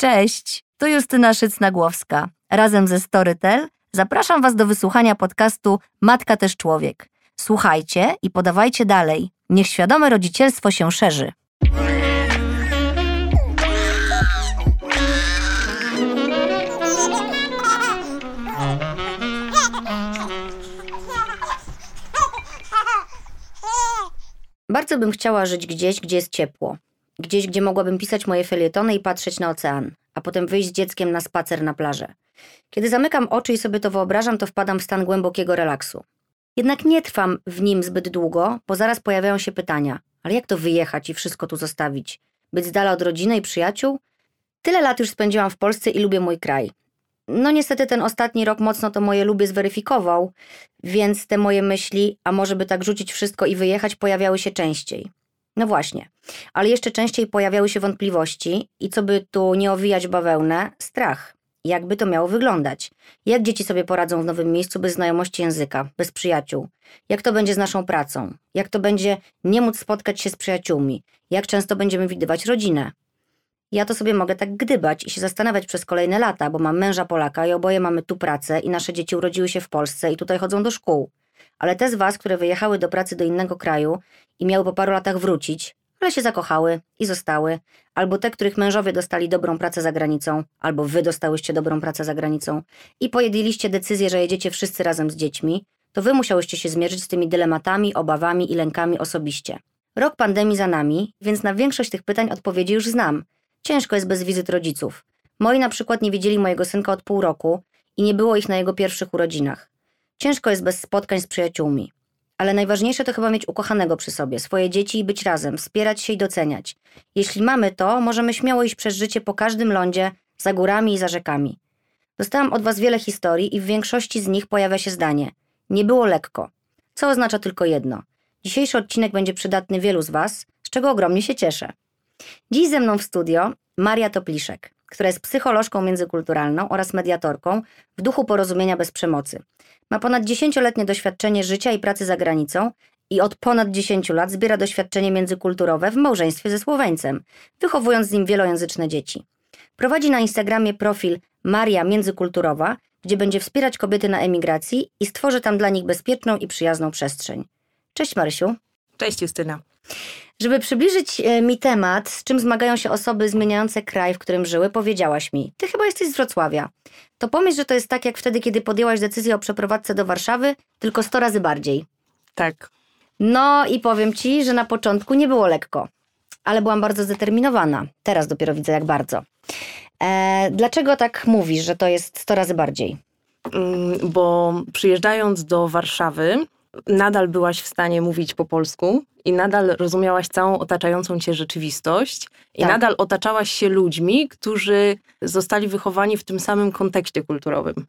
Cześć, tu Justyna Szycnagłowska. Razem ze Storytel zapraszam Was do wysłuchania podcastu Matka też człowiek. Słuchajcie i podawajcie dalej. Niech świadome rodzicielstwo się szerzy. Bardzo bym chciała żyć gdzieś, gdzie jest ciepło. Gdzieś, gdzie mogłabym pisać moje felietony i patrzeć na ocean, a potem wyjść z dzieckiem na spacer na plażę. Kiedy zamykam oczy i sobie to wyobrażam, to wpadam w stan głębokiego relaksu. Jednak nie trwam w nim zbyt długo, bo zaraz pojawiają się pytania. Ale jak to wyjechać i wszystko tu zostawić? Być z dala od rodziny i przyjaciół? Tyle lat już spędziłam w Polsce i lubię mój kraj. No niestety ten ostatni rok mocno to moje lubię zweryfikował, więc te moje myśli, a może by tak rzucić wszystko i wyjechać, pojawiały się częściej. No właśnie, ale jeszcze częściej pojawiały się wątpliwości i co by tu nie owijać bawełnę, strach. Jakby to miało wyglądać? Jak dzieci sobie poradzą w nowym miejscu bez znajomości języka, bez przyjaciół? Jak to będzie z naszą pracą? Jak to będzie nie móc spotkać się z przyjaciółmi? Jak często będziemy widywać rodzinę? Ja to sobie mogę tak gdybać i się zastanawiać przez kolejne lata, bo mam męża Polaka i oboje mamy tu pracę i nasze dzieci urodziły się w Polsce i tutaj chodzą do szkół. Ale te z Was, które wyjechały do pracy do innego kraju i miały po paru latach wrócić, ale się zakochały i zostały, albo te, których mężowie dostali dobrą pracę za granicą, albo Wy dostałyście dobrą pracę za granicą i pojedliście decyzję, że jedziecie wszyscy razem z dziećmi, to Wy musiałyście się zmierzyć z tymi dylematami, obawami i lękami osobiście. Rok pandemii za nami, więc na większość tych pytań odpowiedzi już znam. Ciężko jest bez wizyt rodziców. Moi na przykład nie widzieli mojego synka od pół roku i nie było ich na jego pierwszych urodzinach. Ciężko jest bez spotkań z przyjaciółmi. Ale najważniejsze to chyba mieć ukochanego przy sobie, swoje dzieci i być razem, wspierać się i doceniać. Jeśli mamy to, możemy śmiało iść przez życie po każdym lądzie, za górami i za rzekami. Dostałam od Was wiele historii i w większości z nich pojawia się zdanie: Nie było lekko. Co oznacza tylko jedno. Dzisiejszy odcinek będzie przydatny wielu z Was, z czego ogromnie się cieszę. Dziś ze mną w studio Maria Topliszek, która jest psycholożką międzykulturalną oraz mediatorką w duchu porozumienia bez przemocy. Ma ponad 10-letnie doświadczenie życia i pracy za granicą i od ponad 10 lat zbiera doświadczenie międzykulturowe w małżeństwie ze Słoweńcem, wychowując z nim wielojęzyczne dzieci. Prowadzi na Instagramie profil Maria Międzykulturowa, gdzie będzie wspierać kobiety na emigracji i stworzy tam dla nich bezpieczną i przyjazną przestrzeń. Cześć Marysiu. Cześć Justyna. Żeby przybliżyć e, mi temat, z czym zmagają się osoby zmieniające kraj, w którym żyły, powiedziałaś mi, ty chyba jesteś z Wrocławia. To pomyśl, że to jest tak jak wtedy, kiedy podjęłaś decyzję o przeprowadzce do Warszawy, tylko 100 razy bardziej. Tak. No i powiem ci, że na początku nie było lekko, ale byłam bardzo zdeterminowana. Teraz dopiero widzę, jak bardzo. E, dlaczego tak mówisz, że to jest 100 razy bardziej? Mm, bo przyjeżdżając do Warszawy, nadal byłaś w stanie mówić po polsku i nadal rozumiałaś całą otaczającą cię rzeczywistość i tak. nadal otaczałaś się ludźmi, którzy zostali wychowani w tym samym kontekście kulturowym.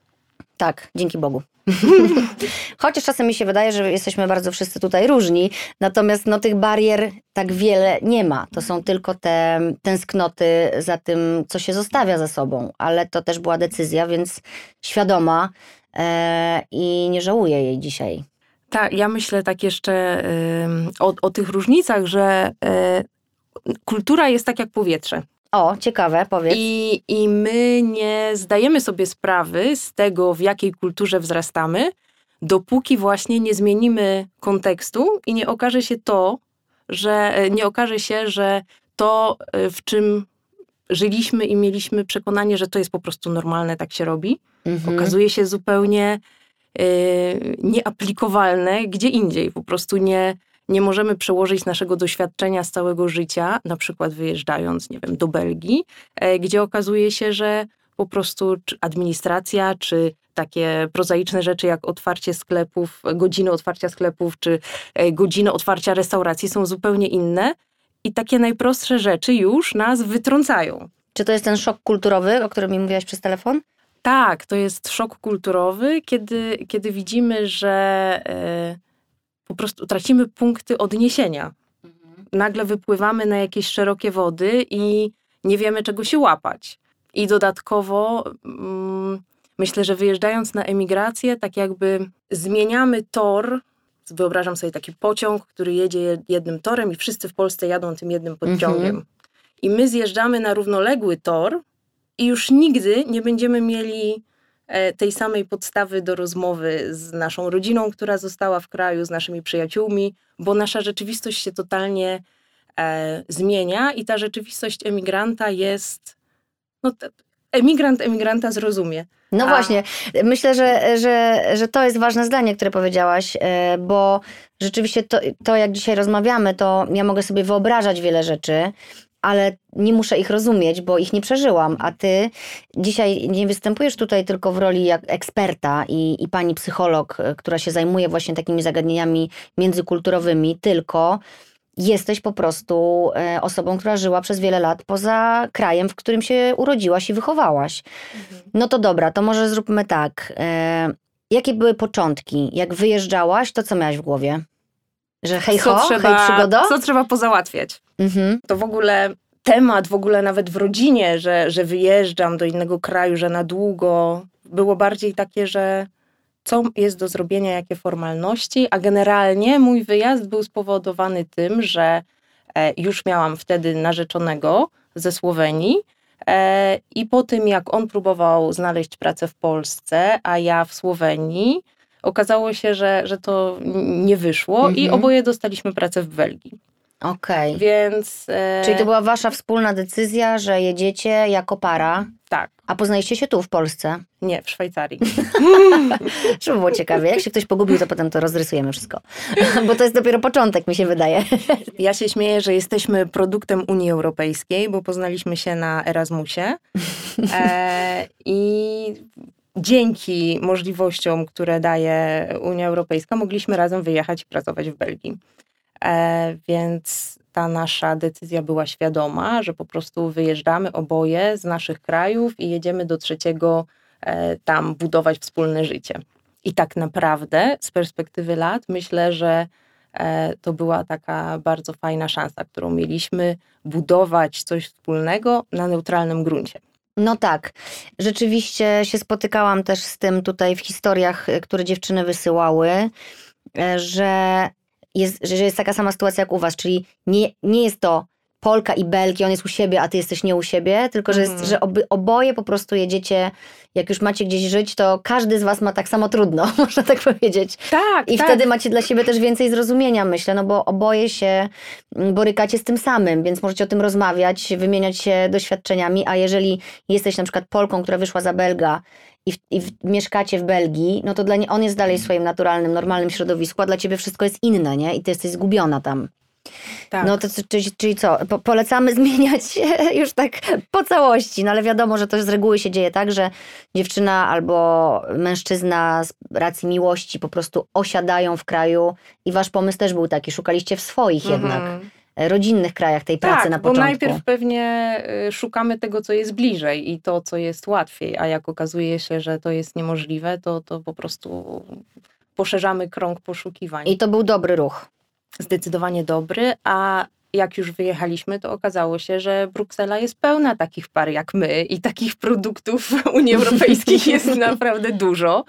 Tak, dzięki Bogu. Chociaż czasem mi się wydaje, że jesteśmy bardzo wszyscy tutaj różni, natomiast no, tych barier tak wiele nie ma. To są tylko te tęsknoty za tym, co się zostawia za sobą, ale to też była decyzja, więc świadoma e, i nie żałuję jej dzisiaj. Tak, ja myślę tak jeszcze y, o, o, tych różnicach, że y, kultura jest tak jak powietrze. O, ciekawe, powiedz. I, I my nie zdajemy sobie sprawy z tego, w jakiej kulturze wzrastamy, dopóki właśnie nie zmienimy kontekstu i nie okaże się to, że e, nie okaże się, że to, e, w czym żyliśmy i mieliśmy przekonanie, że to jest po prostu normalne, tak się robi, mhm. okazuje się zupełnie nieaplikowalne gdzie indziej. Po prostu nie, nie możemy przełożyć naszego doświadczenia z całego życia, na przykład wyjeżdżając, nie wiem, do Belgii, e, gdzie okazuje się, że po prostu czy administracja, czy takie prozaiczne rzeczy jak otwarcie sklepów, godziny otwarcia sklepów, czy e, godziny otwarcia restauracji są zupełnie inne i takie najprostsze rzeczy już nas wytrącają. Czy to jest ten szok kulturowy, o którym mi mówiłaś przez telefon? Tak, to jest szok kulturowy, kiedy, kiedy widzimy, że e, po prostu tracimy punkty odniesienia. Mhm. Nagle wypływamy na jakieś szerokie wody i nie wiemy, czego się łapać. I dodatkowo mm, myślę, że wyjeżdżając na emigrację, tak jakby zmieniamy tor. Wyobrażam sobie taki pociąg, który jedzie jednym torem i wszyscy w Polsce jadą tym jednym pociągiem. Mhm. I my zjeżdżamy na równoległy tor, i już nigdy nie będziemy mieli e, tej samej podstawy do rozmowy z naszą rodziną, która została w kraju, z naszymi przyjaciółmi, bo nasza rzeczywistość się totalnie e, zmienia i ta rzeczywistość emigranta jest. No, emigrant emigranta zrozumie. No A... właśnie, myślę, że, że, że to jest ważne zdanie, które powiedziałaś, e, bo rzeczywiście to, to, jak dzisiaj rozmawiamy, to ja mogę sobie wyobrażać wiele rzeczy, ale nie muszę ich rozumieć, bo ich nie przeżyłam. A ty dzisiaj nie występujesz tutaj tylko w roli jak eksperta i, i pani psycholog, e, która się zajmuje właśnie takimi zagadnieniami międzykulturowymi, tylko jesteś po prostu e, osobą, która żyła przez wiele lat poza krajem, w którym się urodziłaś i wychowałaś. Mhm. No to dobra, to może zróbmy tak. E, jakie były początki? Jak wyjeżdżałaś, to co miałaś w głowie? Że hej ho, trzeba, hej przygoda? Co trzeba pozałatwiać? Mhm. To w ogóle temat, w ogóle nawet w rodzinie, że, że wyjeżdżam do innego kraju, że na długo, było bardziej takie, że co jest do zrobienia, jakie formalności, a generalnie mój wyjazd był spowodowany tym, że e, już miałam wtedy narzeczonego ze Słowenii. E, I po tym, jak on próbował znaleźć pracę w Polsce, a ja w Słowenii, okazało się, że, że to nie wyszło mhm. i oboje dostaliśmy pracę w Belgii. Okej. Okay. Więc. E... Czyli to była wasza wspólna decyzja, że jedziecie jako para? Tak. A poznaliście się tu w Polsce? Nie, w Szwajcarii. Żeby było ciekawie. Jak się ktoś pogubił, to potem to rozrysujemy wszystko. Bo to jest dopiero początek, mi się wydaje. ja się śmieję, że jesteśmy produktem Unii Europejskiej, bo poznaliśmy się na Erasmusie. E, I dzięki możliwościom, które daje Unia Europejska, mogliśmy razem wyjechać i pracować w Belgii. E, więc ta nasza decyzja była świadoma, że po prostu wyjeżdżamy oboje z naszych krajów i jedziemy do trzeciego e, tam budować wspólne życie. I tak naprawdę z perspektywy lat myślę, że e, to była taka bardzo fajna szansa, którą mieliśmy budować coś wspólnego na neutralnym gruncie. No tak, rzeczywiście się spotykałam też z tym tutaj w historiach, które dziewczyny wysyłały, że jest, że jest taka sama sytuacja jak u was, czyli nie, nie jest to Polka i Belki, on jest u siebie, a ty jesteś nie u siebie, tylko że, jest, mhm. że oby, oboje po prostu jedziecie, jak już macie gdzieś żyć, to każdy z was ma tak samo trudno, można tak powiedzieć. Tak, I tak. wtedy macie dla siebie też więcej zrozumienia, myślę, no bo oboje się mm, borykacie z tym samym, więc możecie o tym rozmawiać, wymieniać się doświadczeniami, a jeżeli jesteś na przykład Polką, która wyszła za Belga i, w, i w, mieszkacie w Belgii, no to dla nie, on jest dalej w swoim naturalnym, normalnym środowisku, a dla ciebie wszystko jest inne, nie? I ty jesteś zgubiona tam. Tak. No to czyli, czyli co? Po, polecamy zmieniać się już tak po całości, no ale wiadomo, że to z reguły się dzieje tak, że dziewczyna albo mężczyzna z racji miłości po prostu osiadają w kraju i wasz pomysł też był taki, szukaliście w swoich mhm. jednak rodzinnych krajach tej pracy tak, na początku. bo najpierw pewnie y, szukamy tego, co jest bliżej i to, co jest łatwiej, a jak okazuje się, że to jest niemożliwe, to, to po prostu poszerzamy krąg poszukiwań. I to był dobry ruch. Zdecydowanie dobry, a jak już wyjechaliśmy, to okazało się, że Bruksela jest pełna takich par jak my i takich produktów Unii Europejskiej jest naprawdę dużo.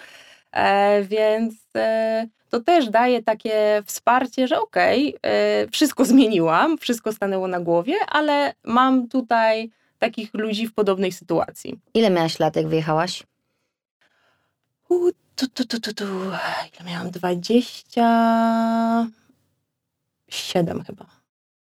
E, więc e, to też daje takie wsparcie, że okej, okay, e, wszystko zmieniłam, wszystko stanęło na głowie, ale mam tutaj takich ludzi w podobnej sytuacji. Ile miałaś lat, jak wyjechałaś? U, tu, tu, tu, tu, tu. Ile miałam? 27 chyba.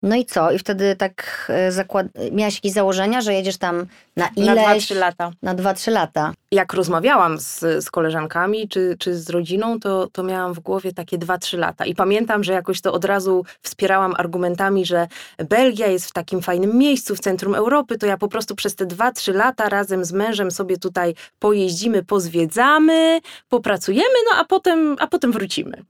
No i co? I wtedy tak e, zakład... miałaś jakieś założenia, że jedziesz tam na ile? Na 2-3 lata. Na 2-3 lata. Jak rozmawiałam z, z koleżankami czy, czy z rodziną, to, to miałam w głowie takie 2-3 lata. I pamiętam, że jakoś to od razu wspierałam argumentami, że Belgia jest w takim fajnym miejscu, w centrum Europy, to ja po prostu przez te 2-3 lata razem z mężem sobie tutaj pojeździmy, pozwiedzamy, popracujemy, no a potem, a potem wrócimy.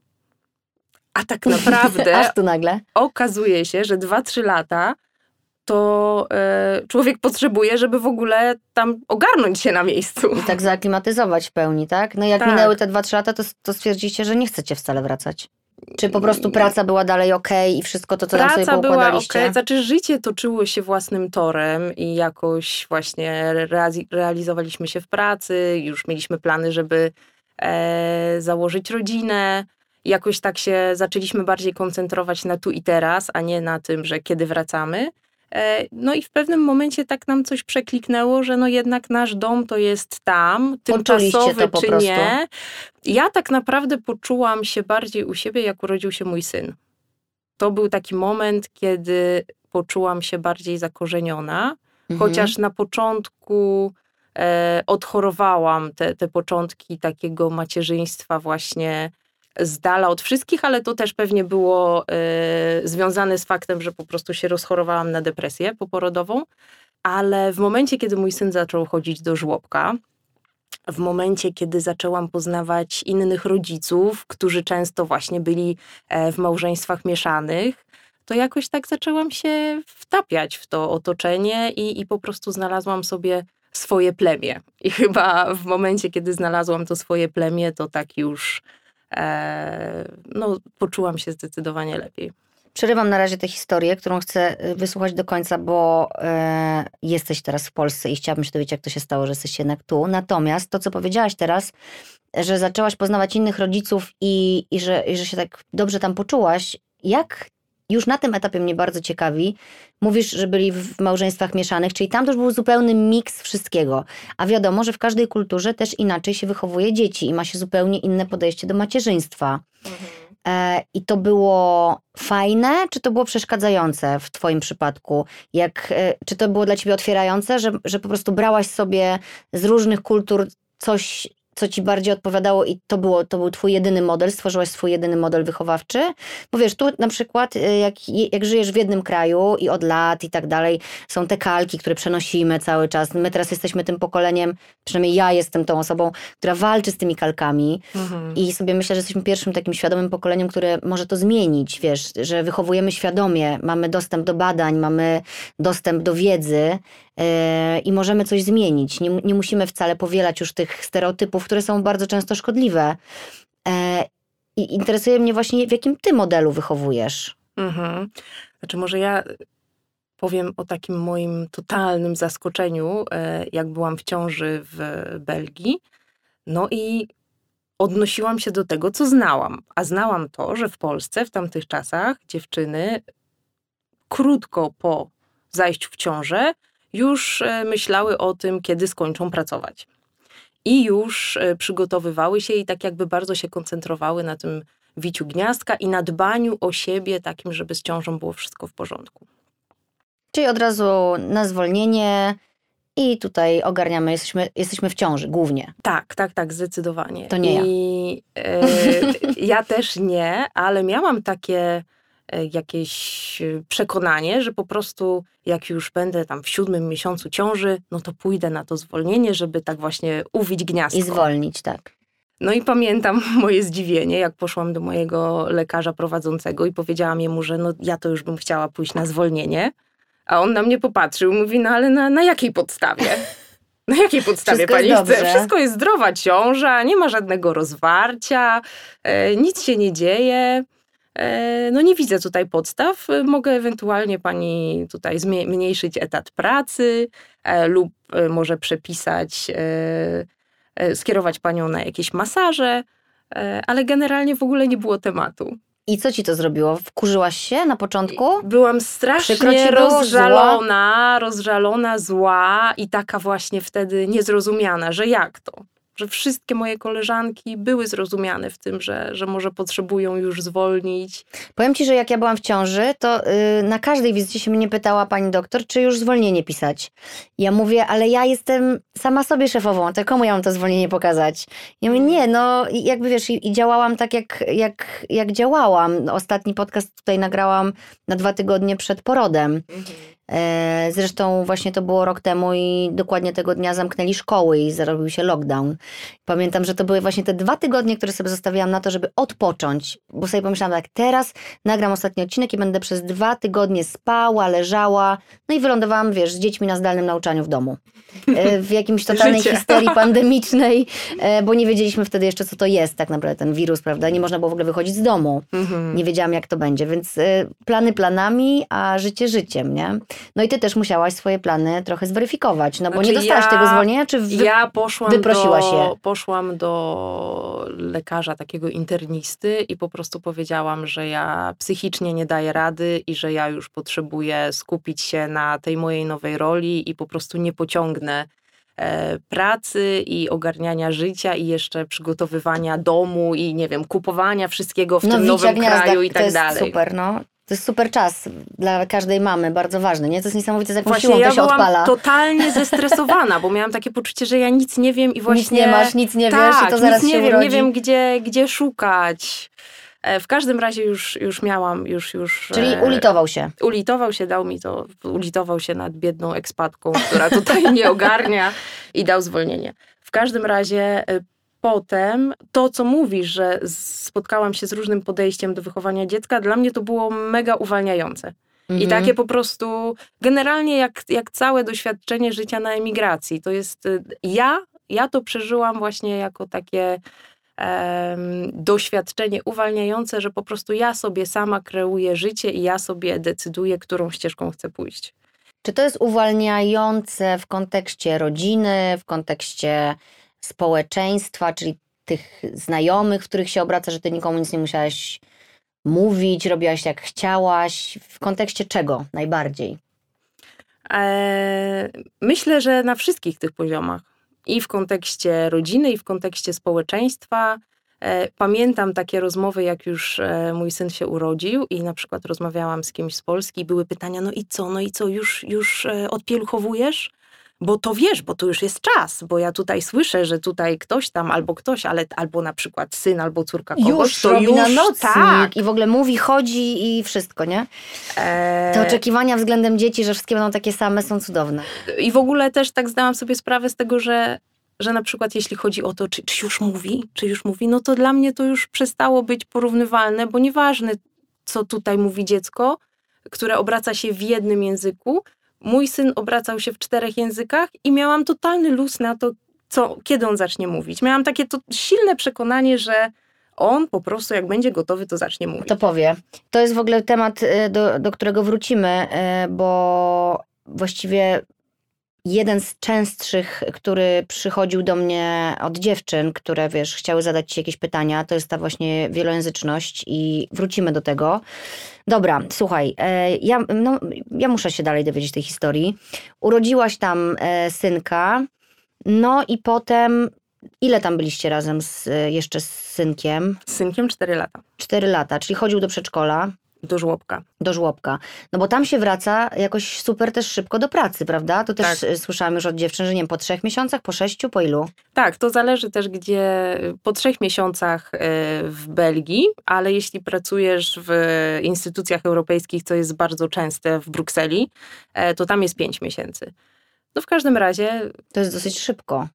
A tak naprawdę Aż tu nagle. okazuje się, że 2-3 lata to e, człowiek potrzebuje, żeby w ogóle tam ogarnąć się na miejscu. I tak zaaklimatyzować w pełni, tak? No jak tak. minęły te 2-3 lata, to, to stwierdziliście, że nie chcecie wcale wracać. Czy po prostu praca była dalej ok i wszystko to, co praca tam sobie poukładaliście? Praca była ok, znaczy życie toczyło się własnym torem i jakoś właśnie realizowaliśmy się w pracy, już mieliśmy plany, żeby e, założyć rodzinę jakoś tak się zaczęliśmy bardziej koncentrować na tu i teraz, a nie na tym, że kiedy wracamy. E, no i w pewnym momencie tak nam coś przekliknęło, że no jednak nasz dom to jest tam, tymczasowy czy prostu. nie. Ja tak naprawdę poczułam się bardziej u siebie, jak urodził się mój syn. To był taki moment, kiedy poczułam się bardziej zakorzeniona, mhm. chociaż na początku e, odchorowałam te, te początki takiego macierzyństwa właśnie z dala od wszystkich, ale to też pewnie było y, związane z faktem, że po prostu się rozchorowałam na depresję poporodową. Ale w momencie, kiedy mój syn zaczął chodzić do żłobka, w momencie, kiedy zaczęłam poznawać innych rodziców, którzy często właśnie byli e, w małżeństwach mieszanych, to jakoś tak zaczęłam się wtapiać w to otoczenie i, i po prostu znalazłam sobie swoje plemię. I chyba w momencie, kiedy znalazłam to swoje plemię, to tak już no, poczułam się zdecydowanie lepiej. Przerywam na razie tę historię, którą chcę y, wysłuchać do końca, bo e, jesteś teraz w Polsce i chciałabym się dowiedzieć, jak to się stało, że jesteś jednak tu. Natomiast to, co powiedziałaś teraz, że zaczęłaś poznawać innych rodziców i, i, że, i że się tak dobrze tam poczułaś, jak już na tym etapie mnie bardzo ciekawi. Mówisz, że byli w małżeństwach mieszanych, czyli tam też był zupełny miks wszystkiego. A wiadomo, że w każdej kulturze też inaczej się wychowuje dzieci i ma się zupełnie inne podejście do macierzyństwa. Mhm. E, I to było fajne, czy to było przeszkadzające w Twoim przypadku? Jak, e, czy to było dla Ciebie otwierające, że, że po prostu brałaś sobie z różnych kultur coś co ci bardziej odpowiadało i to, było, to był twój jedyny model, stworzyłaś swój jedyny model wychowawczy? Bo wiesz, tu na przykład y, jak, jak żyjesz w jednym kraju i od lat i tak dalej, są te kalki, które przenosimy cały czas. My teraz jesteśmy tym pokoleniem, przynajmniej ja jestem tą osobą, która walczy z tymi kalkami mhm. i sobie myślę, że jesteśmy pierwszym takim świadomym pokoleniem, które może to zmienić, wiesz, że wychowujemy świadomie, mamy dostęp do badań, mamy dostęp do wiedzy i możemy coś zmienić. Nie, nie musimy wcale powielać już tych stereotypów, które są bardzo często szkodliwe. E, I interesuje mnie właśnie, w jakim ty modelu wychowujesz. Mhm. Znaczy, może ja powiem o takim moim totalnym zaskoczeniu, e, jak byłam w ciąży w Belgii. No i odnosiłam się do tego, co znałam. A znałam to, że w Polsce w tamtych czasach dziewczyny krótko po zajściu w ciążę już e, myślały o tym, kiedy skończą pracować. I już e, przygotowywały się i tak jakby bardzo się koncentrowały na tym wiciu gniazdka i na dbaniu o siebie, takim, żeby z ciążą było wszystko w porządku. Czyli od razu na zwolnienie i tutaj ogarniamy, jesteśmy, jesteśmy w ciąży głównie. Tak, tak, tak, zdecydowanie. To nie I, ja. E, ja też nie, ale miałam takie jakieś e, przekonanie, że po prostu jak już będę tam w siódmym miesiącu ciąży, no to pójdę na to zwolnienie, żeby tak właśnie uwić gniazdko. I zwolnić, tak. No i pamiętam moje zdziwienie, jak poszłam do mojego lekarza prowadzącego i powiedziałam jemu, że no ja to już bym chciała pójść na zwolnienie. A on na mnie popatrzył mówi, no ale na, na jakiej podstawie? Na jakiej podstawie Wszystko pani chce? Wszystko jest zdrowa ciąża, nie ma żadnego rozwarcia, e, nic się nie dzieje. E, no nie widzę tutaj podstaw. Mogę ewentualnie pani tutaj zmniejszyć etat pracy e, lub e, może przepisać, skierować panią na jakieś masaże, ale generalnie w ogóle nie było tematu. I co ci to zrobiło? Wkurzyłaś się na początku? Byłam strasznie rozżalona, zła? rozżalona, zła i taka właśnie wtedy niezrozumiana, że jak to? Że wszystkie moje koleżanki były zrozumiane w tym, że, że może potrzebują już zwolnić. Powiem ci, że jak ja byłam w ciąży, to yy, na każdej wizycie się mnie pytała pani doktor, czy już zwolnienie pisać. Ja mówię, ale ja jestem sama sobie szefową, to komu ja mam to zwolnienie pokazać? Ja mówię, nie, no jakby wiesz, i, i działałam tak, jak, jak, jak działałam. Ostatni podcast tutaj nagrałam na dwa tygodnie przed porodem. Mhm. E, zresztą właśnie to było rok temu i dokładnie tego dnia zamknęli szkoły i zrobił się lockdown. Pamiętam, że to były właśnie te dwa tygodnie, które sobie zostawiłam na to, żeby odpocząć, bo sobie pomyślałam tak, teraz nagram ostatni odcinek i będę przez dwa tygodnie spała, leżała, no i wylądowałam, wiesz, z dziećmi na zdalnym nauczaniu w domu. E, w jakimś totalnej Życie. histerii pandemicznej, e, bo nie wiedzieliśmy wtedy jeszcze, co to jest tak naprawdę ten wirus, prawda? Nie można było w ogóle wychodzić z domu. Mhm. Nie wiedziałam, jak to będzie, więc plany planami, a życie życiem, nie? No i ty też musiałaś swoje plany trochę zweryfikować, no bo Znaczy nie dostałaś ja- tego zwolnienia, czy wy... Ja poszłam wyprosiłaś do, je? poszłam do lekarza, takiego internisty i po prostu powiedziałam, że ja psychicznie nie daję rady i że ja już potrzebuję skupić się na tej mojej nowej roli i po prostu nie pociągnę e, pracy i ogarniania życia i jeszcze przygotowywania domu i nie wiem, kupowania wszystkiego w no tym nowym Gniazdak, kraju i tak dalej. super, no. To jest super czas dla każdej mamy, bardzo ważny, nie? To jest niesamowite, z jaką Właśnie siłą ja to się byłam odpala. totalnie zestresowana, bo miałam takie poczucie, że ja nic nie wiem i właśnie... Nic nie masz, nic nie tak, wiesz i to zaraz nic się nie wiem, urodzi. nie wiem gdzie, gdzie szukać. E, W każdym razie już, już miałam, już, już... Czyli e, ulitował się. ulitował się, dał mi to, ulitował się nad biedną ekspatką, która tutaj nie ogarnia i dał zwolnienie. W każdym razie e, potem to, co mówisz, że spotkałam się z różnym podejściem do wychowania dziecka, dla mnie to było mega uwalniające. I Mhm. takie po prostu, generalnie jak, jak całe doświadczenie życia na emigracji, to jest, y, ja, ja to przeżyłam właśnie jako takie em, doświadczenie uwalniające, że po prostu ja sobie sama kreuję życie i ja sobie decyduję, którą ścieżką chcę pójść. Czy to jest uwalniające w kontekście rodziny, w kontekście społeczeństwa, czyli tych znajomych, w których się obraca, że ty nikomu nic nie musiałaś mówić, robiłaś jak chciałaś? W kontekście czego najbardziej? E, myślę, że na wszystkich tych poziomach. I w kontekście rodziny, i w kontekście społeczeństwa. E, Pamiętam takie rozmowy, jak już e, mój syn się urodził i na przykład rozmawiałam z kimś z Polski i były pytania, no i co, no i co, już, już odpieluchowujesz? Bo to wiesz, bo to już jest czas, bo ja tutaj słyszę, że tutaj ktoś tam albo ktoś, ale albo na przykład syn albo córka kogoś, już to robi już na nocnik tak. i w ogóle mówi, chodzi i wszystko, nie? E, Te oczekiwania względem dzieci, że wszystkie będą takie same, są cudowne. I w ogóle też tak zdałam sobie sprawę z tego, że, że na przykład jeśli chodzi o to, czy, czy już mówi, czy już mówi, no to dla mnie to już przestało być porównywalne, bo nieważne, co tutaj mówi dziecko, które obraca się w jednym języku. Mój syn obracał się w czterech językach i miałam totalny luz na to, co, kiedy on zacznie mówić. Miałam takie to silne przekonanie, że on po prostu jak będzie gotowy, to zacznie mówić. To powie. To jest w ogóle temat, y, do, do którego wrócimy, y, bo właściwie jeden z częstszych, który przychodził do mnie od dziewczyn, które wiesz, chciały zadać ci jakieś pytania, to jest ta właśnie wielojęzyczność i wrócimy do tego. Dobra, słuchaj, e, ja, no, ja muszę się dalej dowiedzieć tej historii. Urodziłaś tam e, synka, no i potem ile tam byliście razem z, e, jeszcze z synkiem? Z synkiem 4 lata, Cztery lata, czyli chodził do przedszkola, do żłobka. do żłobka. No bo tam się wraca jakoś super też szybko do pracy, prawda? To też Tak. y, słyszałam już od dziewczyn, że nie wiem, po trzech miesiącach, po sześciu, po ilu? Tak, to zależy też, gdzie po trzech miesiącach e, w Belgii, ale jeśli pracujesz w instytucjach europejskich, co jest bardzo częste w Brukseli, e, to tam jest pięć miesięcy. No w każdym razie To jest dosyć szybko.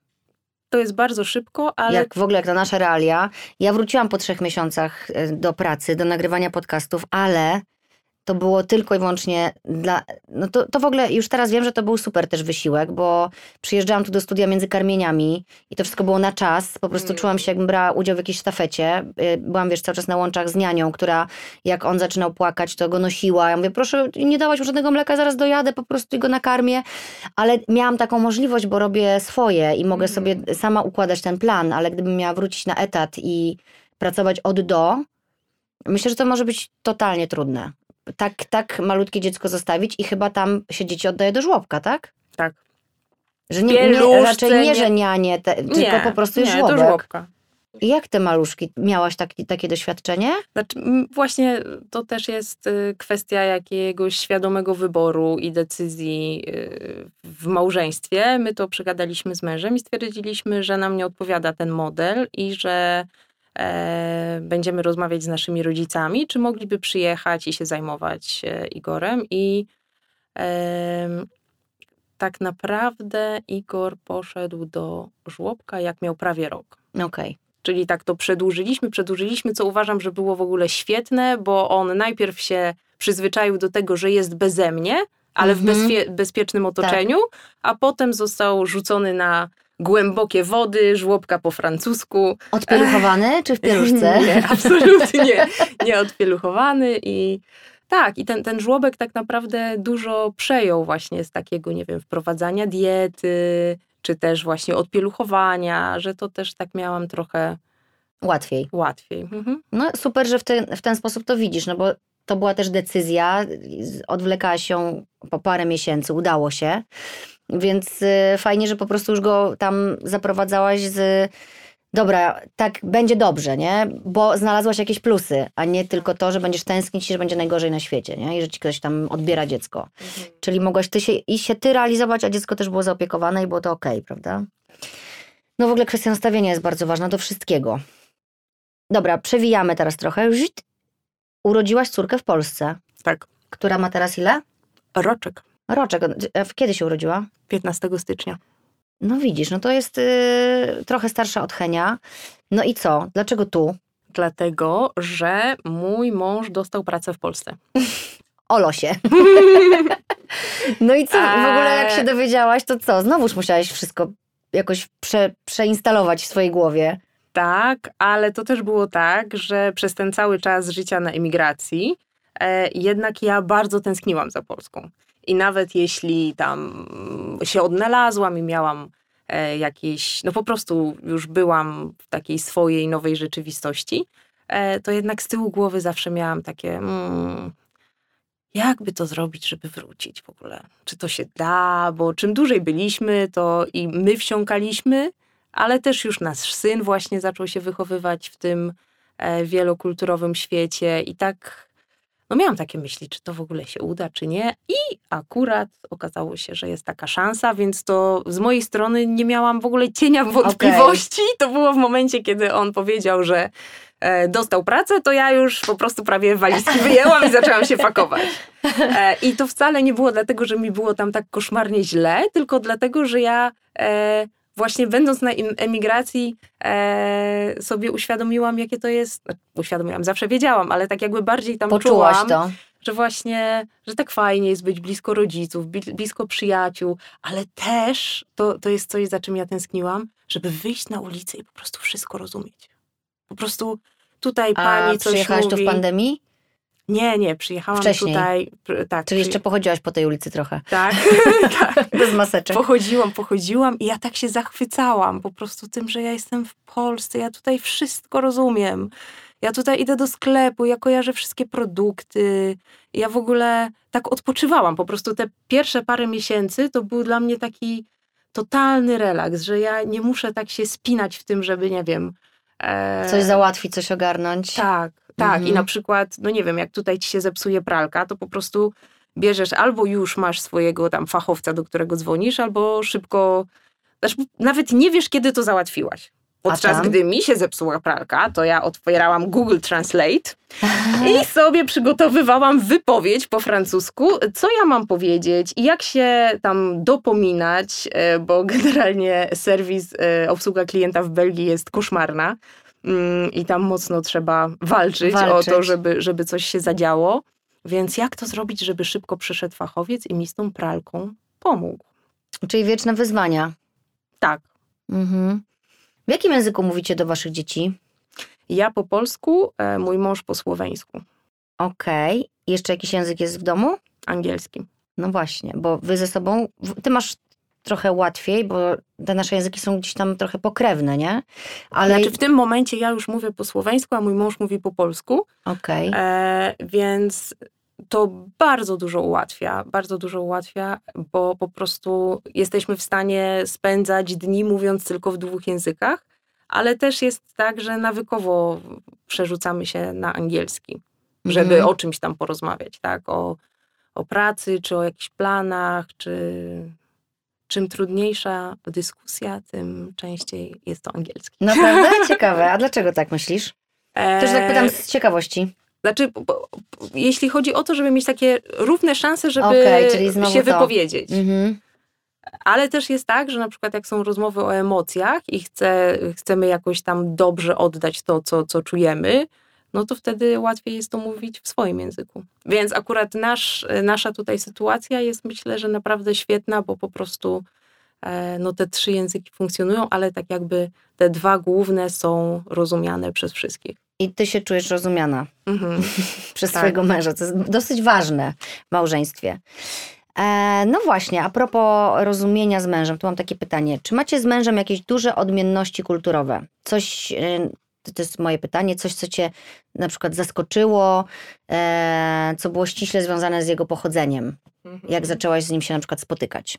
To jest bardzo szybko, ale Jak w ogóle, jak na nasze realia. Ja wróciłam po trzech miesiącach y, do pracy, do nagrywania podcastów, ale to było tylko i wyłącznie dla. No to, to w ogóle już teraz wiem, że to był super też wysiłek, bo przyjeżdżałam tu do studia między karmieniami i to wszystko było na czas. Po prostu Mm. czułam się, jakbym brała udział w jakiejś sztafecie. Y, Byłam, wiesz, cały czas na łączach z nianią, która jak on zaczynał płakać, to go nosiła. Ja mówię, proszę nie dawać mu żadnego mleka, zaraz dojadę, po prostu go nakarmię. Ale miałam taką możliwość, bo robię swoje i mogę Mhm. sobie sama układać ten plan, ale gdybym miała wrócić na etat i pracować od do, myślę, że to może być totalnie trudne. Tak, tak malutkie dziecko zostawić i chyba tam się dzieci oddaje do żłobka, tak? tak. Że nie, nie, Pieluszce, raczej nie, nie- że nianie, te, tylko nie, po prostu nie, do żłobek. żłobka. I jak te maluszki? Miałaś taki, takie doświadczenie? Znaczy, właśnie to też jest y, kwestia jakiegoś świadomego wyboru i decyzji y, w małżeństwie. My to przegadaliśmy z mężem i stwierdziliśmy, że nam nie odpowiada ten model i że będziemy rozmawiać z naszymi rodzicami, czy mogliby przyjechać i się zajmować e, Igorem. I tak naprawdę Igor poszedł do żłobka, jak miał prawie rok. Okej. Czyli tak to przedłużyliśmy, przedłużyliśmy, co uważam, że było w ogóle świetne, bo on najpierw się przyzwyczaił do tego, że jest beze mnie, ale w Mhm. bezpie- bezpiecznym otoczeniu, a potem został rzucony na głębokie wody, żłobka po francusku. Odpieluchowany czy w pieluszce? Nie, absolutnie nie odpieluchowany i Tak, i ten, ten żłobek tak naprawdę dużo przejął właśnie z takiego, nie wiem, wprowadzania diety, czy też właśnie odpieluchowania, że to też tak miałam trochę Łatwiej. łatwiej. Mhm. No super, że w ten, w ten sposób to widzisz, no bo to była też decyzja, z- odwlekała się po parę miesięcy, udało się, więc y, fajnie, że po prostu już go tam zaprowadzałaś z dobra, tak będzie dobrze, nie? Bo znalazłaś jakieś plusy, a nie tylko to, że będziesz tęsknić i że będzie najgorzej na świecie, nie? I że ci ktoś tam odbiera dziecko. Czyli mogłaś ty się, i się ty realizować, a dziecko też było zaopiekowane i było to okej, prawda? No w ogóle kwestia nastawienia jest bardzo ważna do wszystkiego. Dobra, przewijamy teraz trochę. Urodziłaś córkę w Polsce, Tak, która ma teraz ile? roczek, Roczek. Kiedy się urodziła? 15 stycznia. No widzisz, no to jest y, trochę starsza od Henia. No i co? Dlaczego tu? Dlatego, że mój mąż dostał pracę w Polsce. O losie. no i co? W ogóle jak się dowiedziałaś, to co? Znowuż musiałaś wszystko jakoś prze, przeinstalować w swojej głowie. Tak, ale to też było tak, że przez ten cały czas życia na emigracji e, jednak ja bardzo tęskniłam za Polską. I nawet jeśli tam się odnalazłam i miałam e, jakieś, no po prostu już byłam w takiej swojej nowej rzeczywistości, e, to jednak z tyłu głowy zawsze miałam takie, mm, jakby to zrobić, żeby wrócić w ogóle? Czy to się da? Bo czym dłużej byliśmy, to i my wsiąkaliśmy, ale też już nasz syn właśnie zaczął się wychowywać w tym e, wielokulturowym świecie i tak, no miałam takie myśli, czy to w ogóle się uda, czy nie. I akurat okazało się, że jest taka szansa, więc to z mojej strony nie miałam w ogóle cienia wątpliwości. To było w momencie, kiedy on powiedział, że e, dostał pracę, to ja już po prostu prawie walizki wyjęłam i zaczęłam się pakować. E, I to wcale nie było dlatego, że mi było tam tak koszmarnie źle, tylko dlatego, że ja e, właśnie będąc na em- emigracji e, sobie uświadomiłam, jakie to jest. no, Uświadomiłam, zawsze wiedziałam, ale tak jakby bardziej tam Poczułaś czułam, to. że właśnie, że tak fajnie jest być blisko rodziców, bli- blisko przyjaciół, ale też to, to jest coś, za czym ja tęskniłam, żeby wyjść na ulicę i po prostu wszystko rozumieć. Po prostu tutaj A pani coś przyjechałaś mówi. tu w pandemii? Nie, nie, przyjechałam Wcześniej. tutaj. Tak, Czyli jeszcze pochodziłaś po tej ulicy trochę. Tak, tak. Bez maseczek. Pochodziłam, pochodziłam i ja tak się zachwycałam po prostu tym, że ja jestem w Polsce, ja tutaj wszystko rozumiem. Ja tutaj idę do sklepu, ja kojarzę wszystkie produkty. Ja w ogóle tak odpoczywałam. Po prostu te pierwsze parę miesięcy to był dla mnie taki totalny relaks, że ja nie muszę tak się spinać w tym, żeby, nie wiem... e, Coś załatwić, coś ogarnąć. tak, tak. Mhm. I na przykład, no nie wiem, jak tutaj ci się zepsuje pralka, to po prostu bierzesz albo już masz swojego tam fachowca, do którego dzwonisz, albo szybko, znaczy, nawet nie wiesz, kiedy to załatwiłaś. Podczas gdy mi się zepsuła pralka, to ja otwierałam Google Translate i sobie przygotowywałam wypowiedź po francusku, co ja mam powiedzieć i jak się tam dopominać, e, bo generalnie serwis, e, obsługa klienta w Belgii jest koszmarna i tam mocno trzeba walczyć, Walczyć. o to, żeby, żeby coś się zadziało. Więc jak to zrobić, żeby szybko przyszedł fachowiec i mi z tą pralką pomógł? Czyli wieczne wyzwania. Tak. Mhm. W jakim języku mówicie do waszych dzieci? Ja po polsku, e, mój mąż po słoweńsku, Okej. Jeszcze jakiś język jest w domu? angielski. No właśnie, bo wy ze sobą, ty masz trochę łatwiej, bo te nasze języki są gdzieś tam trochę pokrewne, nie? Ale Znaczy w tym momencie ja już mówię po słoweńsku, a mój mąż mówi po polsku. okej. E, więc to bardzo dużo ułatwia, bardzo dużo ułatwia, bo po prostu jesteśmy w stanie spędzać dni mówiąc tylko w dwóch językach, ale też jest tak, że nawykowo przerzucamy się na angielski, żeby Mhm. o czymś tam porozmawiać, tak? O, o pracy, czy o jakichś planach, czy czym trudniejsza dyskusja, tym częściej jest to angielski. Naprawdę? Ciekawe. A dlaczego tak myślisz? Też tak pytam z ciekawości. Znaczy, bo- bo- jeśli chodzi o to, żeby mieć takie równe szanse, żeby znowu się to. wypowiedzieć. Mhm. Ale też jest tak, że na przykład jak są rozmowy o emocjach i chce, chcemy jakoś tam dobrze oddać to, co, co czujemy, no to wtedy łatwiej jest to mówić w swoim języku. Więc akurat nasz, nasza tutaj sytuacja jest myślę, że naprawdę świetna, bo po prostu e, no, te trzy języki funkcjonują, ale tak jakby te dwa główne są rozumiane przez wszystkich. I ty się czujesz rozumiana Mhm. przez Tak. swojego męża. To jest dosyć ważne w małżeństwie. E, no właśnie, a propos rozumienia z mężem, tu mam takie pytanie. Czy macie z mężem jakieś duże odmienności kulturowe? Coś, e, to jest moje pytanie, coś, co cię na przykład zaskoczyło, e, co było ściśle związane z jego pochodzeniem? Mhm. Jak zaczęłaś z nim się na przykład spotykać?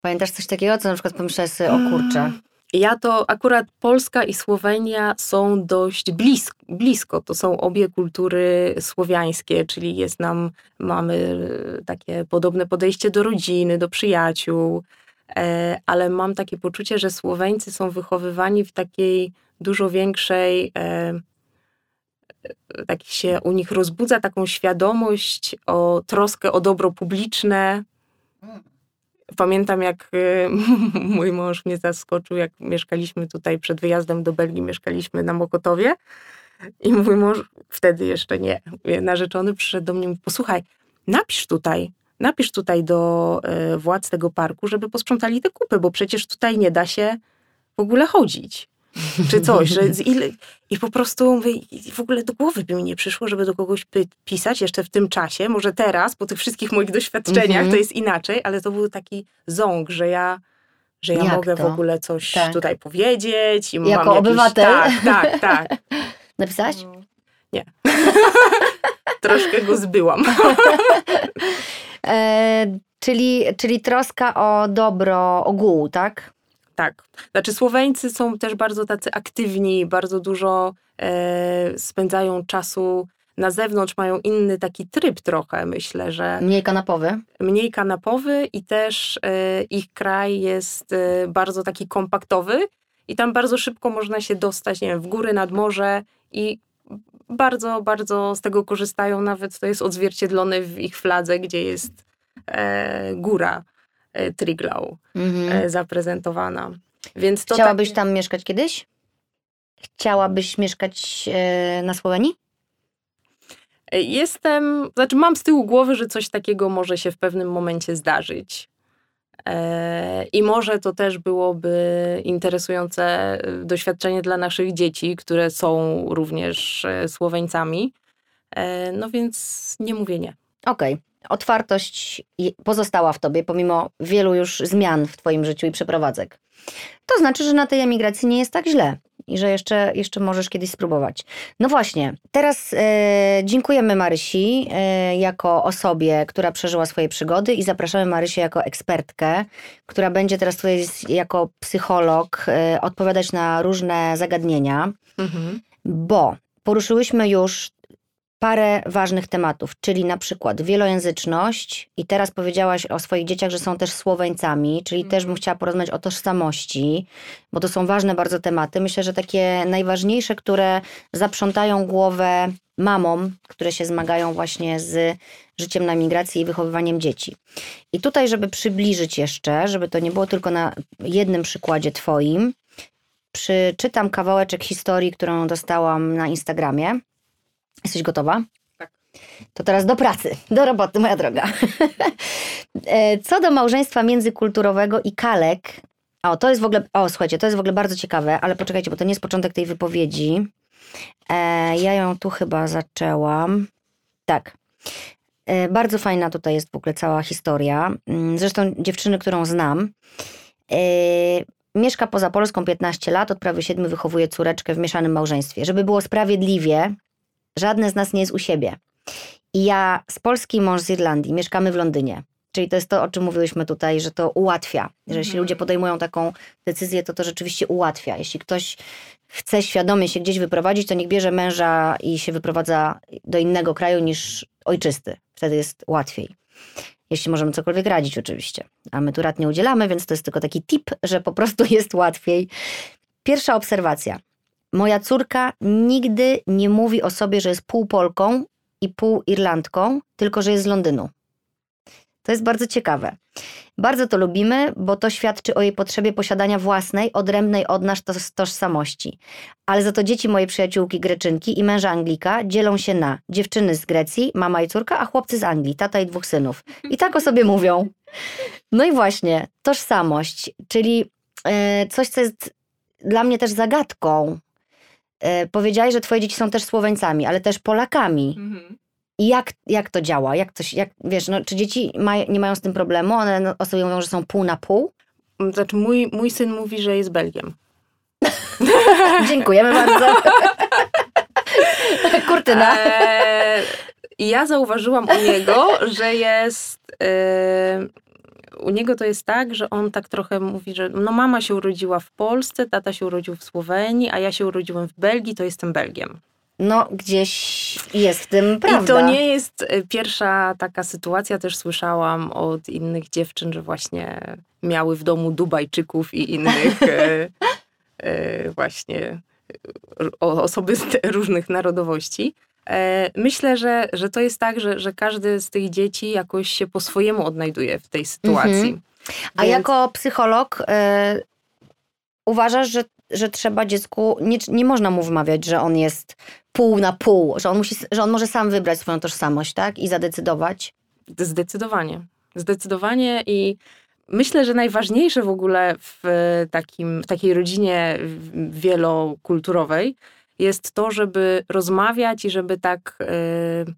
Pamiętasz coś takiego, co na przykład pomyślałaś sobie, o kurczę, Ja to akurat Polska i Słowenia są dość blisko, blisko. To są obie kultury słowiańskie, czyli jest nam, mamy e, takie podobne podejście do rodziny, do przyjaciół, e, ale mam takie poczucie, że Słoweńcy są wychowywani w takiej dużo większej, e, e, tak się u nich rozbudza taką świadomość o troskę o dobro publiczne, Pamiętam, jak y, mój mąż mnie zaskoczył, jak mieszkaliśmy tutaj przed wyjazdem do Belgii, mieszkaliśmy na Mokotowie. I mój mąż, wtedy jeszcze nie, narzeczony, przyszedł do mnie i mówi, posłuchaj, napisz tutaj, napisz tutaj do władz tego parku, żeby posprzątali te kupy, bo przecież tutaj nie da się w ogóle chodzić. Czy coś, że z ile... I po prostu mówię, w ogóle do głowy by mi nie przyszło, żeby do kogoś py- pisać jeszcze w tym czasie. Może teraz, po tych wszystkich moich doświadczeniach, Mhm. to jest inaczej, ale to był taki ząg, że ja, że ja Jak mogę to? w ogóle coś Tak. tutaj powiedzieć. I mam Jako jakiś, obywatel? Tak, tak, tak. napisałaś? Nie. Troszkę go zbyłam. E, czyli, czyli troska o dobro ogółu, tak? Tak. Znaczy Słoweńcy są też bardzo tacy aktywni, bardzo dużo e, spędzają czasu na zewnątrz, mają inny taki tryb trochę, myślę, że Mniej kanapowy. mniej kanapowy i też e, ich kraj jest e, bardzo taki kompaktowy i tam bardzo szybko można się dostać, nie wiem, w góry, nad morze i bardzo, bardzo z tego korzystają, nawet to jest odzwierciedlone w ich fladze, gdzie jest e, góra e, Triglau Mhm. e, zaprezentowana. Więc to Chciałabyś tak, tam mieszkać kiedyś? Chciałabyś mieszkać e, na Słowenii? jestem, znaczy mam z tyłu głowy, że coś takiego może się w pewnym momencie zdarzyć. I może to też byłoby interesujące doświadczenie dla naszych dzieci, które są również Słoweńcami. No więc nie mówię nie. Okej. Otwartość pozostała w tobie, pomimo wielu już zmian w twoim życiu i przeprowadzek. To znaczy, że na tej emigracji nie jest tak źle i że jeszcze, jeszcze możesz kiedyś spróbować. No właśnie, teraz e, dziękujemy Marysi e, jako osobie, która przeżyła swoje przygody i zapraszamy Marysię jako ekspertkę, która będzie teraz tutaj jako psycholog e, odpowiadać na różne zagadnienia bo poruszyłyśmy już parę ważnych tematów, czyli na przykład wielojęzyczność i teraz powiedziałaś o swoich dzieciach, że są też Słoweńcami, czyli też bym chciała porozmawiać o tożsamości, bo to są ważne bardzo tematy. Myślę, że takie najważniejsze, które zaprzątają głowę mamom, które się zmagają właśnie z życiem na migracji i wychowywaniem dzieci. I tutaj, żeby przybliżyć jeszcze, żeby to nie było tylko na jednym przykładzie twoim, przeczytam kawałeczek historii, którą dostałam na Instagramie. Jesteś gotowa? Tak. To teraz do pracy, do roboty, moja droga. E, Co do małżeństwa międzykulturowego i kalek. O, to jest w ogóle. O, słuchajcie, to jest w ogóle bardzo ciekawe, ale poczekajcie, bo to nie jest początek tej wypowiedzi. E, ja ją tu chyba zaczęłam. Tak. E, bardzo fajna tutaj jest w ogóle cała historia. Mm, Zresztą dziewczyny, którą znam, e, mieszka poza Polską 15 lat, od prawie 7 wychowuje córeczkę w mieszanym małżeństwie. Żeby było sprawiedliwie, żadne z nas nie jest u siebie. I ja z Polski, mąż z Irlandii, mieszkamy w Londynie. Czyli to jest to, o czym mówiłyśmy tutaj, że to ułatwia. Że jeśli Mhm. ludzie podejmują taką decyzję, to to rzeczywiście ułatwia. Jeśli ktoś chce świadomie się gdzieś wyprowadzić, to niech bierze męża i się wyprowadza do innego kraju niż ojczysty. Wtedy jest łatwiej. Jeśli możemy cokolwiek radzić, oczywiście. A my tu rad nie udzielamy, więc to jest tylko taki tip, że po prostu jest łatwiej. Pierwsza obserwacja. Moja córka nigdy nie mówi o sobie, że jest pół Polką i pół Irlandką, tylko że jest z Londynu. To jest bardzo ciekawe. Bardzo to lubimy, bo to świadczy o jej potrzebie posiadania własnej, odrębnej od nas toż- tożsamości. Ale za to dzieci mojej przyjaciółki Greczynki i męża Anglika dzielą się na dziewczyny z Grecji, mama i córka, a chłopcy z Anglii, tata i dwóch synów. I tak o sobie mówią. No i właśnie, tożsamość, czyli e, coś, co jest dla mnie też zagadką. E, powiedziałaś, że twoje dzieci są też Słoweńcami, ale też Polakami. Mhm. I jak, jak to działa? Jak coś, jak, wiesz, no, czy dzieci maj, nie mają z tym problemu? One no, o sobie mówią, że są pół na pół? Znaczy, mój, mój syn mówi, że jest Belgiem. Dziękujemy bardzo. Kurtyna. Eee, ja zauważyłam u niego, że jest. e, u niego to jest tak, że on tak trochę mówi, że no mama się urodziła w Polsce, tata się urodził w Słowenii, a ja się urodziłem w Belgii, to jestem Belgiem. No, gdzieś jest w tym prawda. I to nie jest e, pierwsza taka sytuacja, też słyszałam od innych dziewczyn, że właśnie miały w domu Dubajczyków i innych e, e, właśnie osoby z różnych narodowości. E, Myślę, że, że to jest tak, że, że każdy z tych dzieci jakoś się po swojemu odnajduje w tej sytuacji. Mhm. A Więc- jako psycholog e, uważasz, że, że trzeba dziecku, nie, nie można mu wmawiać, że on jest pół na pół, że on, musi, że on może sam wybrać swoją tożsamość, tak? I zadecydować. Zdecydowanie. Zdecydowanie i myślę, że najważniejsze w ogóle w takim, w takiej rodzinie wielokulturowej jest to, żeby rozmawiać i żeby tak y,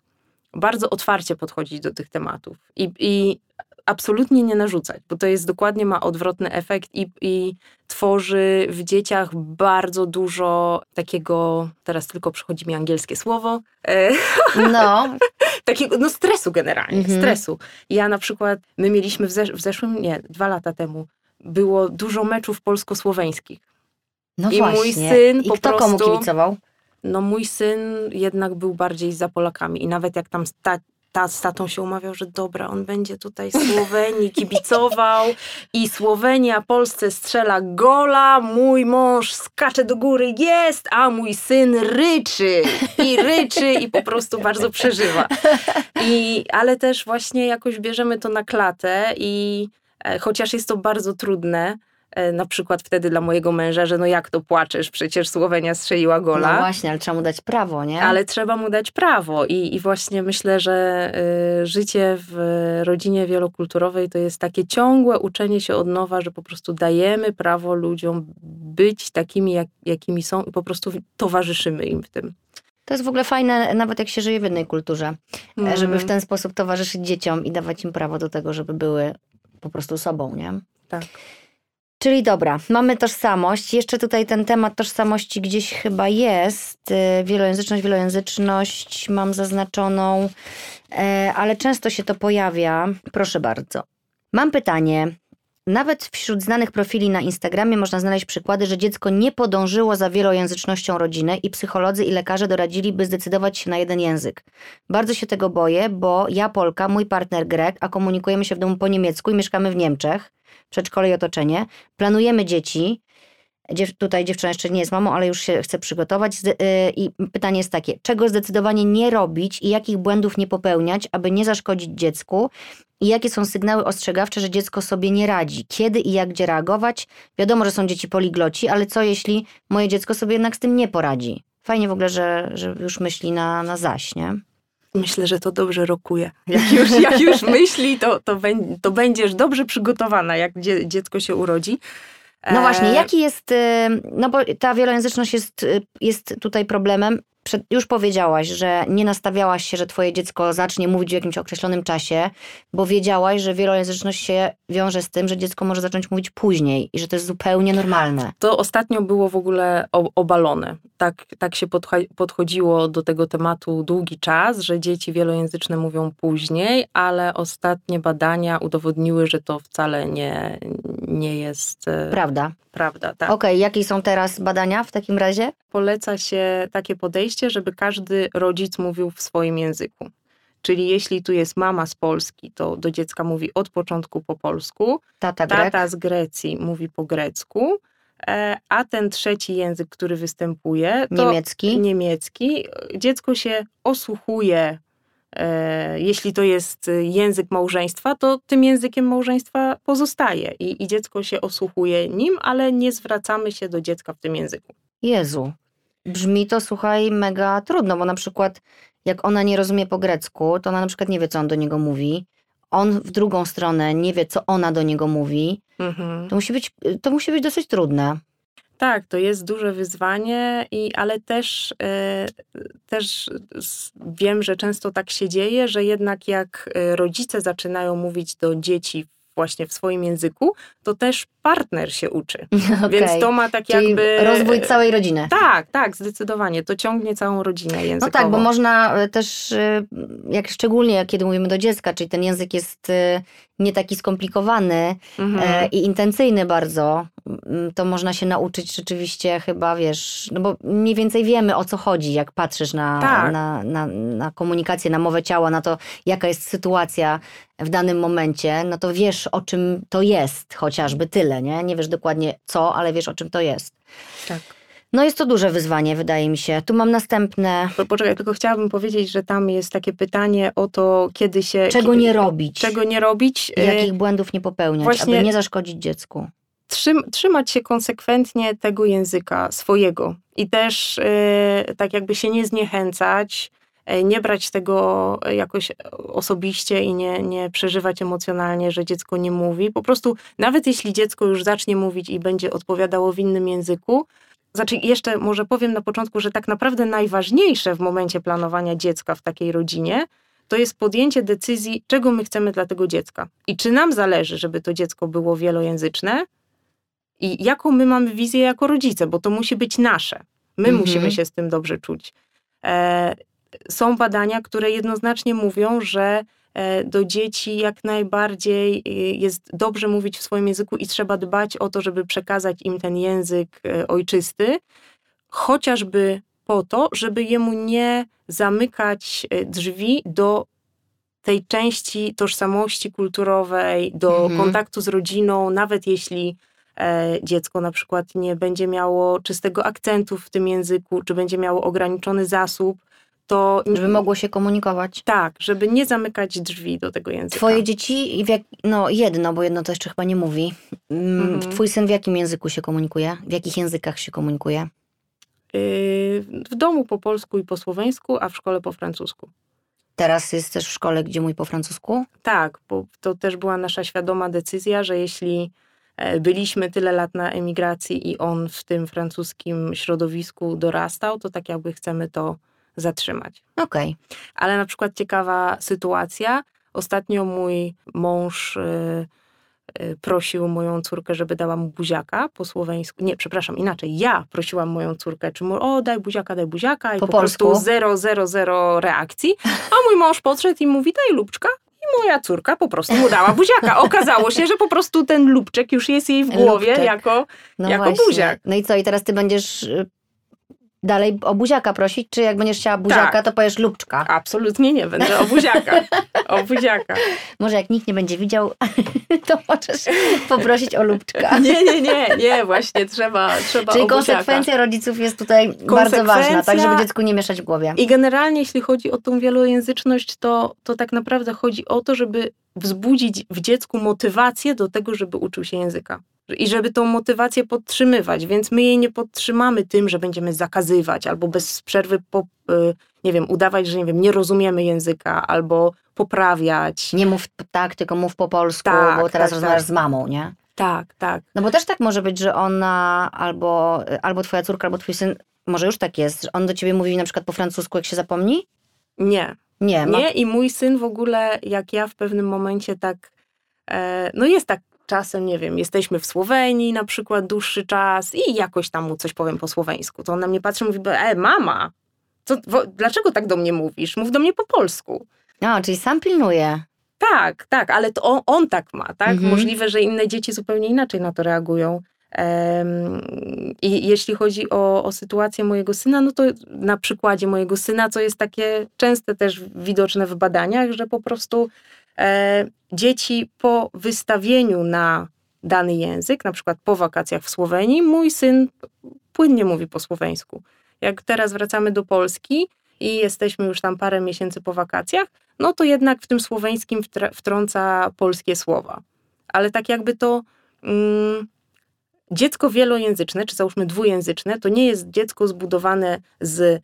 bardzo otwarcie podchodzić do tych tematów. I, i absolutnie nie narzucać, bo to jest dokładnie ma odwrotny efekt i, i tworzy w dzieciach bardzo dużo takiego, teraz tylko przychodzi mi angielskie słowo, e, No, takiego no stresu generalnie, Mhm. stresu. Ja na przykład, my mieliśmy w, zesz- w zeszłym, nie, dwa lata temu, było dużo meczów polsko-słoweńskich. No I właśnie. mój syn I po kto komu prostu- kibicował? No mój syn jednak był bardziej za Polakami i nawet jak tam sta, ta, z tatą się umawiał, że dobra, on będzie tutaj Słowenii kibicował i Słowenia Polsce strzela gola, mój mąż skacze do góry, jest, a mój syn ryczy i ryczy i po prostu bardzo przeżywa. I, ale też właśnie jakoś bierzemy to na klatę i e, chociaż jest to bardzo trudne, na przykład wtedy dla mojego męża, że no jak to płaczesz, przecież Słowenia strzeliła gola. No właśnie, ale trzeba mu dać prawo, nie? Ale trzeba mu dać prawo i, i właśnie myślę, że y, życie w rodzinie wielokulturowej to jest takie ciągłe uczenie się od nowa, że po prostu dajemy prawo ludziom być takimi, jak, jakimi są i po prostu towarzyszymy im w tym. To jest w ogóle fajne, nawet jak się żyje w jednej kulturze, Mm. żeby w ten sposób towarzyszyć dzieciom i dawać im prawo do tego, żeby były po prostu sobą, nie? Tak. Czyli dobra, mamy tożsamość. Jeszcze tutaj ten temat tożsamości gdzieś chyba jest. Y, Wielojęzyczność, wielojęzyczność mam zaznaczoną, e, ale często się to pojawia. Proszę bardzo. Mam pytanie. Nawet wśród znanych profili na Instagramie można znaleźć przykłady, że dziecko nie podążyło za wielojęzycznością rodziny i psycholodzy i lekarze doradzili, by zdecydować się na jeden język. Bardzo się tego boję, bo ja Polka, mój partner Grek, a komunikujemy się w domu po niemiecku i mieszkamy w Niemczech przedszkole i otoczenie. Planujemy dzieci. Dziew- tutaj dziewczyna jeszcze nie jest mamą, ale już się chce przygotować. Y, I pytanie jest takie, czego zdecydowanie nie robić i jakich błędów nie popełniać, aby nie zaszkodzić dziecku? I jakie są sygnały ostrzegawcze, że dziecko sobie nie radzi? Kiedy i jak gdzie reagować? Wiadomo, że są dzieci poligloci, ale co jeśli moje dziecko sobie jednak z tym nie poradzi? Fajnie w ogóle, że, że już myśli na, na zaś, nie? Myślę, że to dobrze rokuje. Jak już, jak już myśli, to, to, to będziesz dobrze przygotowana, jak dzie, dziecko się urodzi. No E, właśnie, jaki jest, y, no bo ta wielojęzyczność jest, y, jest tutaj problemem. Przed, już powiedziałaś, że nie nastawiałaś się, że twoje dziecko zacznie mówić w jakimś określonym czasie, bo wiedziałaś, że wielojęzyczność się wiąże z tym, że dziecko może zacząć mówić później i że to jest zupełnie normalne. To ostatnio było w ogóle obalone. Tak, tak się podchodziło do tego tematu długi czas, że dzieci wielojęzyczne mówią później, ale ostatnie badania udowodniły, że to wcale nie, nie jest e, Prawda. prawda. Tak. Okej, jakie są teraz badania w takim razie? Poleca się takie podejście, żeby każdy rodzic mówił w swoim języku. Czyli jeśli tu jest mama z Polski, to do dziecka mówi od początku po polsku, Tata Grek? Tata z Grecji mówi po grecku, e, a ten trzeci język, który występuje, to Niemiecki? niemiecki. Dziecko się osłuchuje, e, jeśli to jest język małżeństwa, to tym językiem małżeństwa pozostaje i, i dziecko się osłuchuje nim, ale nie zwracamy się do dziecka w tym języku. Jezu. Brzmi to, słuchaj, mega trudno, bo na przykład jak ona nie rozumie po grecku, to ona na przykład nie wie, co on do niego mówi. On w drugą stronę nie wie, co ona do niego mówi. Mhm. To musi być, to musi być dosyć trudne. Tak, to jest duże wyzwanie, i, ale też, e, też wiem, że często tak się dzieje, że jednak jak e, rodzice zaczynają mówić do dzieci właśnie w swoim języku, to też partner się uczy. Okay. Więc to ma tak Czyli jakby... rozwój całej rodziny. Tak, tak, zdecydowanie. To ciągnie całą rodzinę językową. No tak, bo można e, też, e, jak szczególnie kiedy mówimy do dziecka, czyli ten język jest e, nie taki skomplikowany mhm. i intencyjny bardzo, to można się nauczyć rzeczywiście chyba, wiesz, no bo mniej więcej wiemy o co chodzi, jak patrzysz na, tak. na, na, na komunikację, na mowę ciała, na to, jaka jest sytuacja w danym momencie, no to wiesz o czym to jest, chociażby tyle, nie? Nie wiesz dokładnie co, ale wiesz o czym to jest. Tak. No jest to duże wyzwanie, wydaje mi się. Tu mam następne. Poczekaj, tylko chciałabym powiedzieć, że tam jest takie pytanie o to, kiedy się. Czego nie robić? Czego nie robić? Jakich błędów nie popełniać, Właśnie... aby nie zaszkodzić dziecku trzymać się konsekwentnie tego języka swojego i też yy, tak jakby się nie zniechęcać, nie brać tego jakoś osobiście i nie, nie przeżywać emocjonalnie, że dziecko nie mówi. Po prostu, nawet jeśli dziecko już zacznie mówić i będzie odpowiadało w innym języku, znaczy, jeszcze może powiem na początku, że tak naprawdę najważniejsze w momencie planowania dziecka w takiej rodzinie to jest podjęcie decyzji, czego my chcemy dla tego dziecka. I czy nam zależy, żeby to dziecko było wielojęzyczne, i jaką my mamy wizję jako rodzice, bo to musi być nasze. My mhm. musimy się z tym dobrze czuć. E, są badania, które jednoznacznie mówią, że e, do dzieci jak najbardziej e, jest dobrze mówić w swoim języku i trzeba dbać o to, żeby przekazać im ten język e, ojczysty, chociażby po to, żeby jemu nie zamykać drzwi do tej części tożsamości kulturowej, do mhm. kontaktu z rodziną, nawet jeśli dziecko na przykład nie będzie miało czystego akcentu w tym języku, czy będzie miało ograniczony zasób, to... Żeby mogło się komunikować. Tak, żeby nie zamykać drzwi do tego języka. Twoje dzieci, jak, no jedno, bo jedno to jeszcze chyba nie mówi. Mm, mhm. Twój syn w jakim języku się komunikuje? W jakich językach się komunikuje? Yy, w domu po polsku i po słoweńsku, a w szkole po francusku. Teraz jest też w szkole, gdzie mój po francusku? Tak, bo to też była nasza świadoma decyzja, że jeśli E, byliśmy tyle lat na emigracji i on w tym francuskim środowisku dorastał, to tak jakby chcemy to zatrzymać. Okej. Okay. Ale na przykład ciekawa sytuacja. Ostatnio mój mąż y, y, prosił moją córkę, żeby dała mu buziaka po słoweńsku. Nie, przepraszam, inaczej. Ja prosiłam moją córkę, czy mu, o daj buziaka, daj buziaka. I po, po prostu zero, zero, zero reakcji. A mój mąż podszedł i mówi, daj lubczka. I moja córka po prostu mu dała buziaka. Okazało się, że po prostu ten lubczek już jest jej w głowie lubczek. jako, no jako buziak. No i co, i teraz ty będziesz y, dalej o buziaka prosić, czy jak będziesz chciała buziaka, tak. to powiesz lubczka? Absolutnie nie, będę o buziaka. O buziaka. Może jak nikt nie będzie widział, to możesz poprosić o lubczka. Nie, nie, nie, nie, właśnie trzeba, trzeba Czyli konsekwencja rodziców jest tutaj bardzo ważna, tak żeby dziecku nie mieszać w głowie. I generalnie jeśli chodzi o tą wielojęzyczność, to, to tak naprawdę chodzi o to, żeby wzbudzić w dziecku motywację do tego, żeby uczył się języka i żeby tą motywację podtrzymywać, więc my jej nie podtrzymamy tym, że będziemy zakazywać albo bez przerwy, po, y, nie wiem, udawać, że nie wiem, nie rozumiemy języka albo poprawiać. Nie mów tak, tylko mów po polsku, tak, bo teraz tak, rozmawiasz tak. z mamą, nie? Tak, tak. No bo też tak może być, że ona albo, albo twoja córka, albo twój syn, może już tak jest, że on do ciebie mówi na przykład po francusku, jak się zapomni? Nie. Nie, ma... nie i mój syn w ogóle, jak ja w pewnym momencie tak, e, no jest tak czasem, nie wiem, jesteśmy w Słowenii na przykład dłuższy czas i jakoś tam mu coś powiem po słoweńsku, to on na mnie patrzy i mówi, e, mama, co, wo, dlaczego tak do mnie mówisz? Mów do mnie po polsku. A, czyli sam pilnuje. Tak, tak, ale to on, on tak ma, tak? Mhm. Możliwe, że inne dzieci zupełnie inaczej na to reagują. Um, I jeśli chodzi o, o sytuację mojego syna, no to na przykładzie mojego syna, co jest takie częste też widoczne w badaniach, że po prostu dzieci po wystawieniu na dany język, na przykład po wakacjach w Słowenii, mój syn płynnie mówi po słoweńsku. Jak teraz wracamy do Polski i jesteśmy już tam parę miesięcy po wakacjach, no to jednak w tym słoweńskim wtrąca polskie słowa. Ale tak jakby to mm, dziecko wielojęzyczne, czy załóżmy dwujęzyczne, to nie jest dziecko zbudowane z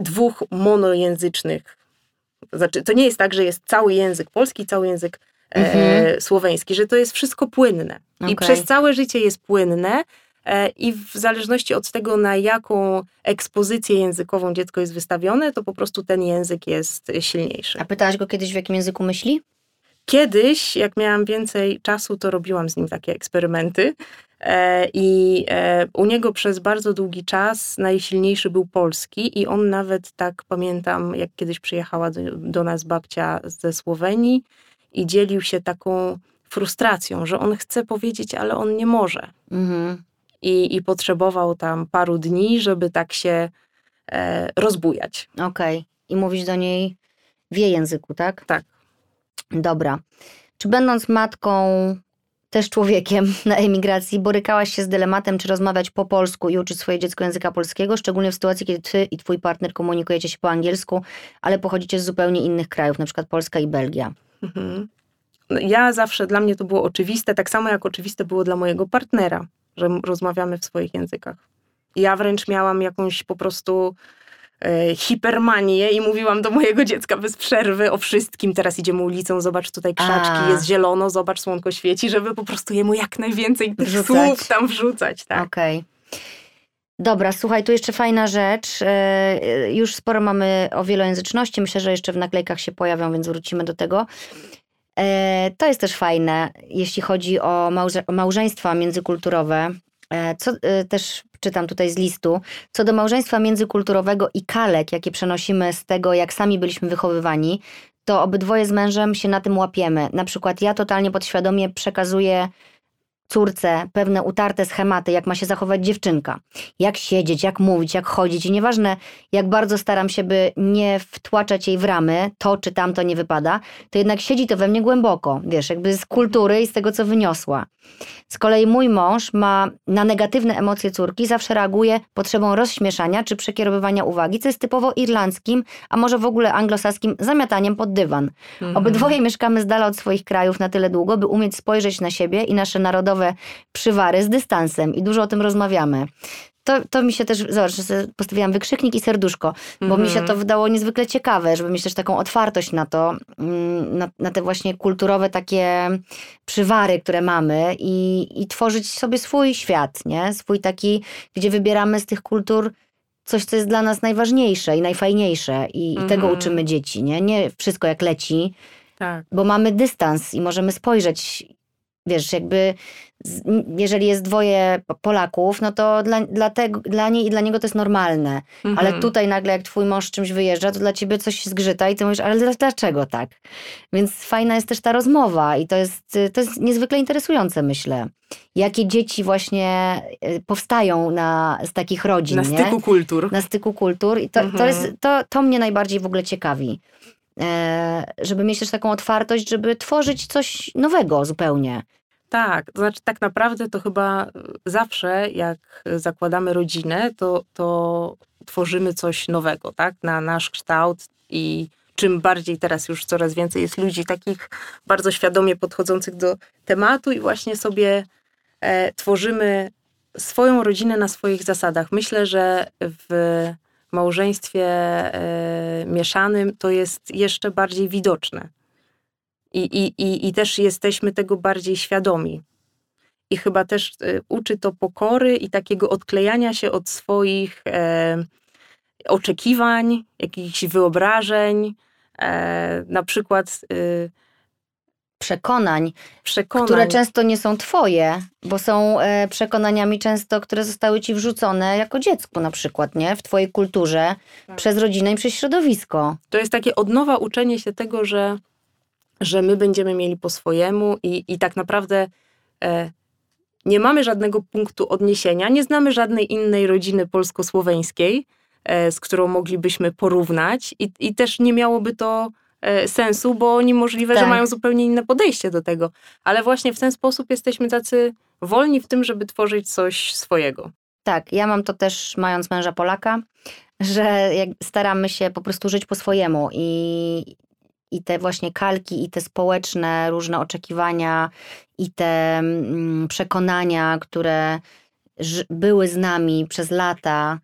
dwóch monojęzycznych znaczy, to nie jest tak, że jest cały język polski, cały język mhm. słoweński, że to jest wszystko płynne. Okay. I przez całe życie jest płynne. I w zależności od tego, na jaką ekspozycję językową dziecko jest wystawione, to po prostu ten język jest silniejszy. A pytałaś go kiedyś, w jakim języku myśli? Kiedyś, jak miałam więcej czasu, to robiłam z nim takie eksperymenty. E, I e, u niego przez bardzo długi czas najsilniejszy był polski, i on nawet tak pamiętam, jak kiedyś przyjechała do, do nas babcia ze Słowenii i dzielił się taką frustracją, że on chce powiedzieć, ale on nie może. Mhm. I, I potrzebował tam paru dni, żeby tak się e, rozbujać. Okej. Okay. I mówić do niej w jej języku, tak? Tak. Dobra. Czy będąc matką, też człowiekiem na emigracji, borykałaś się z dylematem, czy rozmawiać po polsku i uczyć swoje dziecko języka polskiego, szczególnie w sytuacji, kiedy ty i twój partner komunikujecie się po angielsku, ale pochodzicie z zupełnie innych krajów, na przykład Polska i Belgia? Mhm. No, ja zawsze, dla mnie to było oczywiste, tak samo jak oczywiste było dla mojego partnera, że rozmawiamy w swoich językach. Ja wręcz miałam jakąś po prostu hipermanię i mówiłam do mojego dziecka bez przerwy o wszystkim. Teraz idziemy ulicą, zobacz tutaj krzaczki, A. jest zielono, zobacz słonko świeci, żeby po prostu jemu jak najwięcej tych wrzucać. słów tam wrzucać. Tak. Okej. Okay. Dobra, słuchaj, tu jeszcze fajna rzecz. E, już sporo mamy o wielojęzyczności. Myślę, że jeszcze w naklejkach się pojawią, więc wrócimy do tego. E, to jest też fajne, jeśli chodzi o małżeństwa międzykulturowe. Co też czytam tutaj z listu, co do małżeństwa międzykulturowego i kalek, jakie przenosimy z tego, jak sami byliśmy wychowywani, to obydwoje z mężem się na tym łapiemy. Na przykład ja totalnie podświadomie przekazuję córce pewne utarte schematy, jak ma się zachować dziewczynka. Jak siedzieć, jak mówić, jak chodzić. I nieważne, jak bardzo staram się, by nie wtłaczać jej w ramy, to czy tamto nie wypada, to jednak siedzi to we mnie głęboko, wiesz, jakby z kultury i z tego, co wyniosła. Z kolei mój mąż ma na negatywne emocje córki, zawsze reaguje potrzebą rozśmieszania czy przekierowywania uwagi, co jest typowo irlandzkim, a może w ogóle anglosaskim zamiataniem pod dywan. Mhm. Obydwoje mieszkamy z dala od swoich krajów na tyle długo, by umieć spojrzeć na siebie i nasze narodowe przywary z dystansem i dużo o tym rozmawiamy to, to mi się też, zobacz, postawiłam wykrzyknik i serduszko, bo mm -hmm. mi się to mhm. wydało niezwykle ciekawe, żeby mieć też taką otwartość na to, mm, na, na te właśnie kulturowe takie przywary, które mamy i, i tworzyć sobie swój świat, nie? Swój taki, gdzie wybieramy z tych kultur coś, co jest dla nas najważniejsze i najfajniejsze i, mm -hmm. i tego mhm. uczymy dzieci, nie? Nie wszystko jak leci, tak. bo mamy dystans i możemy spojrzeć wiesz, jakby jeżeli jest dwoje Polaków, no to dla, dla, tego, dla niej i dla niego to jest normalne. Mhm. Ale tutaj nagle jak twój mąż czymś wyjeżdża, to dla ciebie coś zgrzyta i ty mówisz, ale dlaczego tak? Więc fajna jest też ta rozmowa i to jest, to jest niezwykle interesujące, myślę. Jakie dzieci właśnie e, powstają na, z takich rodzin. Na styku nie? kultur. Na styku kultur i to, mhm. to, jest, to, to mnie najbardziej w ogóle ciekawi. E, żeby mieć też taką otwartość, żeby tworzyć coś nowego zupełnie. Tak, to znaczy tak naprawdę to chyba zawsze jak zakładamy rodzinę, to, to tworzymy coś nowego, tak, na nasz kształt i czym bardziej teraz już coraz więcej jest ludzi takich bardzo świadomie podchodzących do tematu i właśnie sobie e, tworzymy swoją rodzinę na swoich zasadach. Myślę, że w małżeństwie e, mieszanym to jest jeszcze bardziej widoczne. I, i, i, i też jesteśmy tego bardziej świadomi. I chyba też e, uczy to pokory i takiego odklejania się od swoich e, oczekiwań, jakichś wyobrażeń. Na przykład e, przekonań, przekonań, które często nie są twoje, bo są e, przekonaniami często, które zostały ci wrzucone jako dziecku na przykład, nie? W twojej kulturze, tak. przez rodzinę i przez środowisko. To jest takie od nowa uczenie się tego, że, że my będziemy mieli po swojemu i, i tak naprawdę e, nie mamy żadnego punktu odniesienia, nie znamy żadnej innej rodziny polsko-słoweńskiej, e, z którą moglibyśmy porównać i, i też nie miałoby to sensu, bo niemożliwe, tak. że mają zupełnie inne podejście do tego. Ale właśnie w ten sposób jesteśmy tacy wolni w tym, żeby tworzyć coś swojego. Tak, ja mam to też mając męża Polaka, że staramy się po prostu żyć po swojemu i, i te właśnie kalki, i te społeczne różne oczekiwania, i te mm, przekonania, które były z nami przez lata,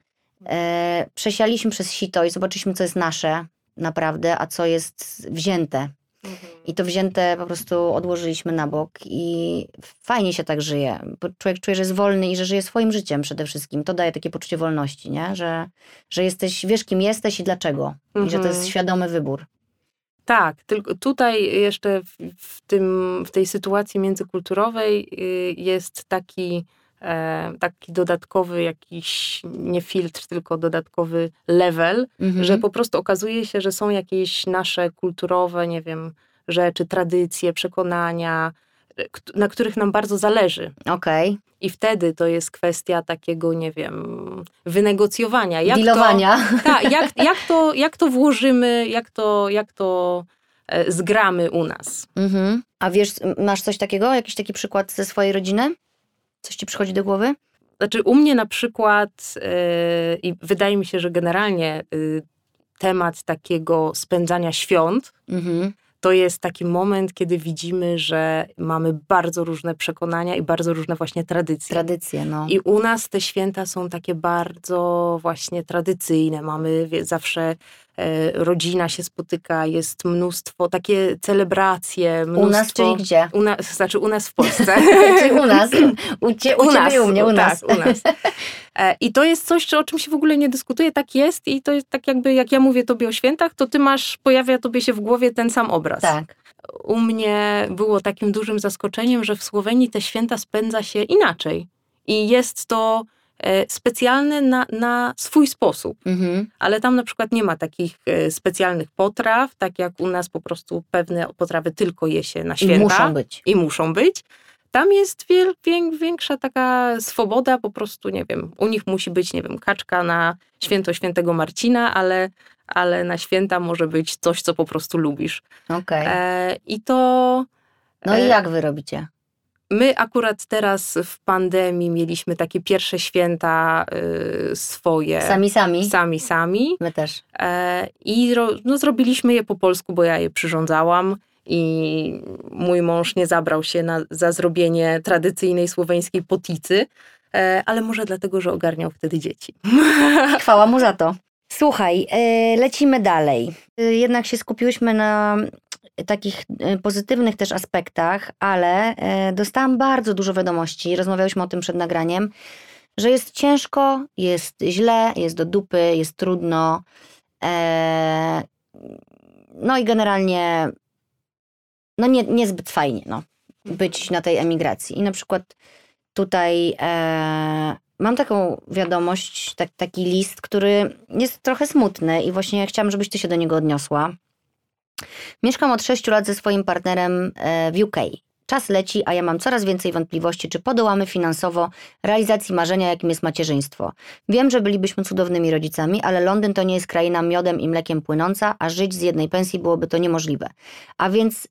e, przesialiśmy przez sito i zobaczyliśmy, co jest nasze, naprawdę, a co jest wzięte. Mhm. I to wzięte po prostu odłożyliśmy na bok i fajnie się tak żyje. Człowiek czuje, że jest wolny i że żyje swoim życiem przede wszystkim. To daje takie poczucie wolności, nie? Że, że jesteś, wiesz kim jesteś i dlaczego. Mhm. I że to jest mhm. świadomy wybór. Tak, tylko tutaj jeszcze w, tym, w tej sytuacji międzykulturowej y, jest taki, taki dodatkowy jakiś, nie filtr, tylko dodatkowy level, mhm. że po prostu okazuje się, że są jakieś nasze kulturowe, nie wiem, rzeczy, tradycje, przekonania, e, na których nam bardzo zależy. Okej. Okay. I wtedy to jest kwestia takiego, nie wiem, wynegocjowania. Jak Dealowania. To, tak, jak, jak, to, jak to włożymy, jak to, jak to e, zgramy u nas. Mhm. A wiesz, masz coś takiego, jakiś taki przykład ze swojej rodziny? Coś ci przychodzi do głowy? Znaczy u mnie na przykład yy, i wydaje mi się, że generalnie yy, temat takiego spędzania świąt mhm to jest taki moment, kiedy widzimy, że mamy bardzo różne przekonania i bardzo różne właśnie tradycje. Tradycje, no. I u nas te święta są takie bardzo właśnie tradycyjne. Mamy zawsze rodzina się spotyka, jest mnóstwo, takie celebracje. Mnóstwo, u nas, czyli gdzie? U znaczy u nas w Polsce. czyli u nas. U, cie, u, u nas, u mnie, u nas. Tak, u nas. E, I to jest coś, o czym się w ogóle nie dyskutuje, tak jest i to jest tak jakby, jak ja mówię tobie o świętach, to ty masz, pojawia tobie się w głowie ten sam obraz. Tak. U mnie było takim dużym zaskoczeniem, że w Słowenii te święta spędza się inaczej. I jest to e, specjalne na, na swój sposób. Mhm. Ale tam na przykład nie ma takich e, specjalnych potraw, tak jak u nas po prostu pewne potrawy tylko je się na święta. I muszą być. I muszą być. Tam jest wiel, większa taka swoboda, po prostu, nie wiem, u nich musi być, nie wiem, kaczka na święto świętego Marcina, ale, ale na święta może być coś, co po prostu lubisz. Okej. Okay. E, I to... No i jak wy robicie? My akurat teraz w pandemii mieliśmy takie pierwsze święta y, swoje. Sami, sami? Sami, sami. My też. E, I no, zrobiliśmy je po polsku, bo ja je przyrządzałam i mój mąż nie zabrał się na, za zrobienie tradycyjnej słoweńskiej poticy, e, ale może dlatego, że ogarniał wtedy dzieci. Chwała mu za to. Słuchaj, e, lecimy dalej. E, jednak się skupiłyśmy na takich pozytywnych też aspektach, ale dostałam bardzo dużo wiadomości, rozmawiałyśmy o tym przed nagraniem, że jest ciężko, jest źle, jest do dupy, jest trudno. No i generalnie no nie, niezbyt fajnie no, być na tej emigracji. I na przykład tutaj e, mam taką wiadomość, tak, taki list, który jest trochę smutny i właśnie chciałam, żebyś ty się do niego odniosła. Mieszkam od 6 lat ze swoim partnerem e, w UK. Czas leci, a ja mam coraz więcej wątpliwości, czy podołamy finansowo realizacji marzenia, jakim jest macierzyństwo. Wiem, że bylibyśmy cudownymi rodzicami, ale Londyn to nie jest kraina miodem i mlekiem płynąca, a żyć z jednej pensji byłoby to niemożliwe. A więc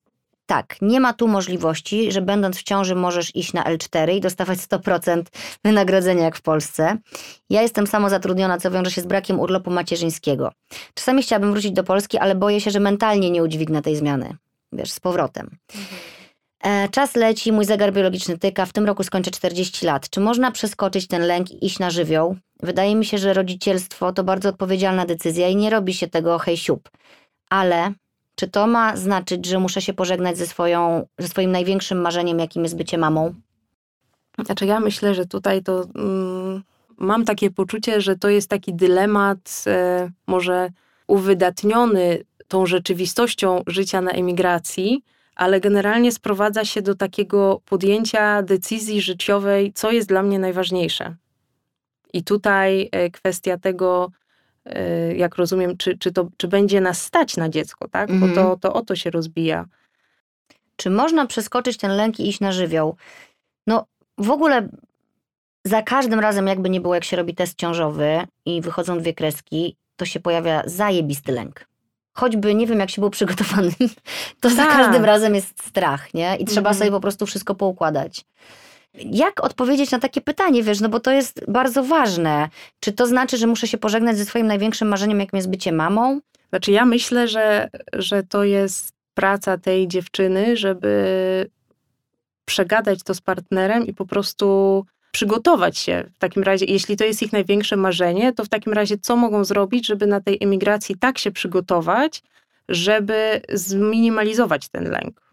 tak, nie ma tu możliwości, że będąc w ciąży możesz iść na L4 i dostawać 100% wynagrodzenia jak w Polsce. Ja jestem samozatrudniona, co wiąże się z brakiem urlopu macierzyńskiego. Czasami chciałabym wrócić do Polski, ale boję się, że mentalnie nie udźwignę tej zmiany. Wiesz, z powrotem. Mhm. czas leci, mój zegar biologiczny tyka, w tym roku skończę 40 lat. Czy można przeskoczyć ten lęk i iść na żywioł? Wydaje mi się, że rodzicielstwo to bardzo odpowiedzialna decyzja i nie robi się tego hej siup. Ale czy to ma znaczyć, że muszę się pożegnać ze, swoją, ze swoim największym marzeniem, jakim jest bycie mamą? Znaczy, ja myślę, że tutaj to mm, mam takie poczucie, że to jest taki dylemat, e, może uwydatniony tą rzeczywistością życia na emigracji, ale generalnie sprowadza się do takiego podjęcia decyzji życiowej, co jest dla mnie najważniejsze. I tutaj e, kwestia tego, jak rozumiem, czy, czy, to, czy będzie nas stać na dziecko, tak? Bo to, mhm. to o to się rozbija. Czy można przeskoczyć ten lęk i iść na żywioł? No, w ogóle za każdym razem, jakby nie było, jak się robi test ciążowy i wychodzą dwie kreski, to się pojawia zajebisty lęk. Choćby nie wiem, jak się był przygotowany, to tak. za każdym razem jest strach, nie? I trzeba mhm. sobie po prostu wszystko poukładać. Jak odpowiedzieć na takie pytanie, wiesz, no bo to jest bardzo ważne. Czy to znaczy, że muszę się pożegnać ze swoim największym marzeniem, jakim jest bycie mamą? Znaczy ja myślę, że, że to jest praca tej dziewczyny, żeby przegadać to z partnerem i po prostu przygotować się w takim razie, jeśli to jest ich największe marzenie, to w takim razie co mogą zrobić, żeby na tej emigracji tak się przygotować, żeby zminimalizować ten lęk.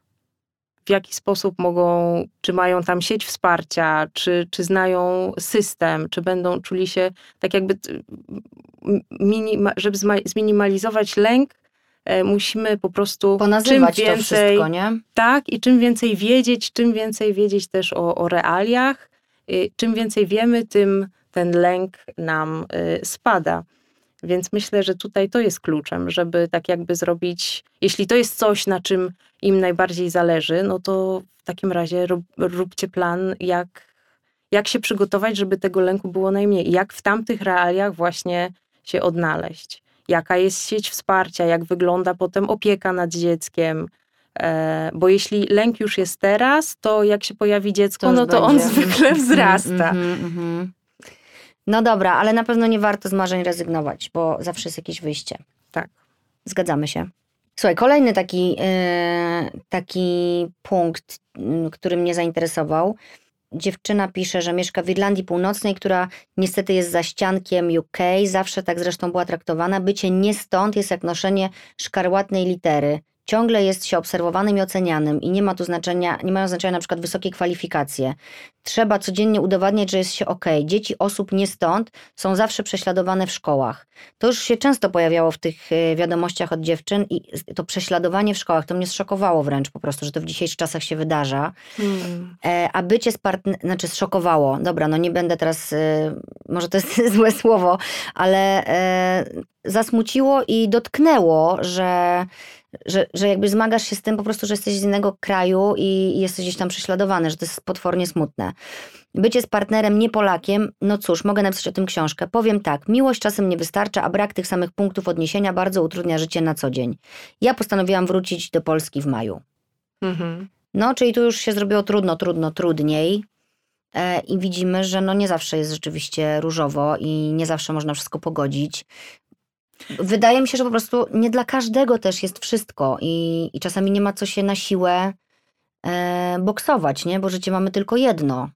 W jaki sposób mogą, czy mają tam sieć wsparcia, czy, czy znają system, czy będą czuli się tak jakby, minima, żeby zminimalizować lęk, e, musimy po prostu Ponazywać czym więcej, to wszystko, nie? Tak, i czym więcej wiedzieć, czym więcej wiedzieć też o, o realiach, y, czym więcej wiemy, tym ten lęk nam y, spada. Więc myślę, że tutaj to jest kluczem, żeby tak jakby zrobić, jeśli to jest coś, na czym im najbardziej zależy, no to w takim razie rób, róbcie plan, jak, jak się przygotować, żeby tego lęku było najmniej. Jak w tamtych realiach właśnie się odnaleźć. Jaka jest sieć wsparcia, jak wygląda potem opieka nad dzieckiem. E, bo jeśli lęk już jest teraz, to jak się pojawi dziecko, to no to będzie. on zwykle wzrasta. Mm -hmm, mm -hmm. No dobra, ale na pewno nie warto z marzeń rezygnować, bo zawsze jest jakieś wyjście. Tak. Zgadzamy się. Słuchaj, kolejny taki, yy, taki punkt, yy, który mnie zainteresował. Dziewczyna pisze, że mieszka w Irlandii Północnej, która niestety jest za ściankiem UK, zawsze tak zresztą była traktowana. Bycie nie stąd jest jak noszenie szkarłatnej litery ciągle jest się obserwowanym i ocenianym i nie ma tu znaczenia, nie mają znaczenia na przykład wysokie kwalifikacje. Trzeba codziennie udowadniać, że jest się ok. Dzieci osób nie stąd są zawsze prześladowane w szkołach. To już się często pojawiało w tych e, wiadomościach od dziewczyn i to prześladowanie w szkołach, to mnie zszokowało wręcz po prostu, że to w dzisiejszych czasach się wydarza. Hmm. E, a bycie z partnerem, znaczy zszokowało. Dobra, no nie będę teraz, e, może to jest złe słowo, ale zasmuciło i dotknęło, że że, że jakby zmagasz się z tym po prostu, że jesteś z innego kraju i jesteś gdzieś tam prześladowany, że to jest potwornie smutne. Bycie z partnerem nie Polakiem, no cóż, mogę napisać o tym książkę. Powiem tak, miłość czasem nie wystarcza, a brak tych samych punktów odniesienia bardzo utrudnia życie na co dzień. Ja postanowiłam wrócić do Polski w maju. Mhm. No, czyli tu już się zrobiło trudno, trudno, trudniej. E, I widzimy, że no nie zawsze jest rzeczywiście różowo i nie zawsze można wszystko pogodzić. Wydaje mi się, że po prostu nie dla każdego też jest wszystko i, i czasami nie ma co się na siłę e, boksować, nie? Bo życie mamy tylko jedno.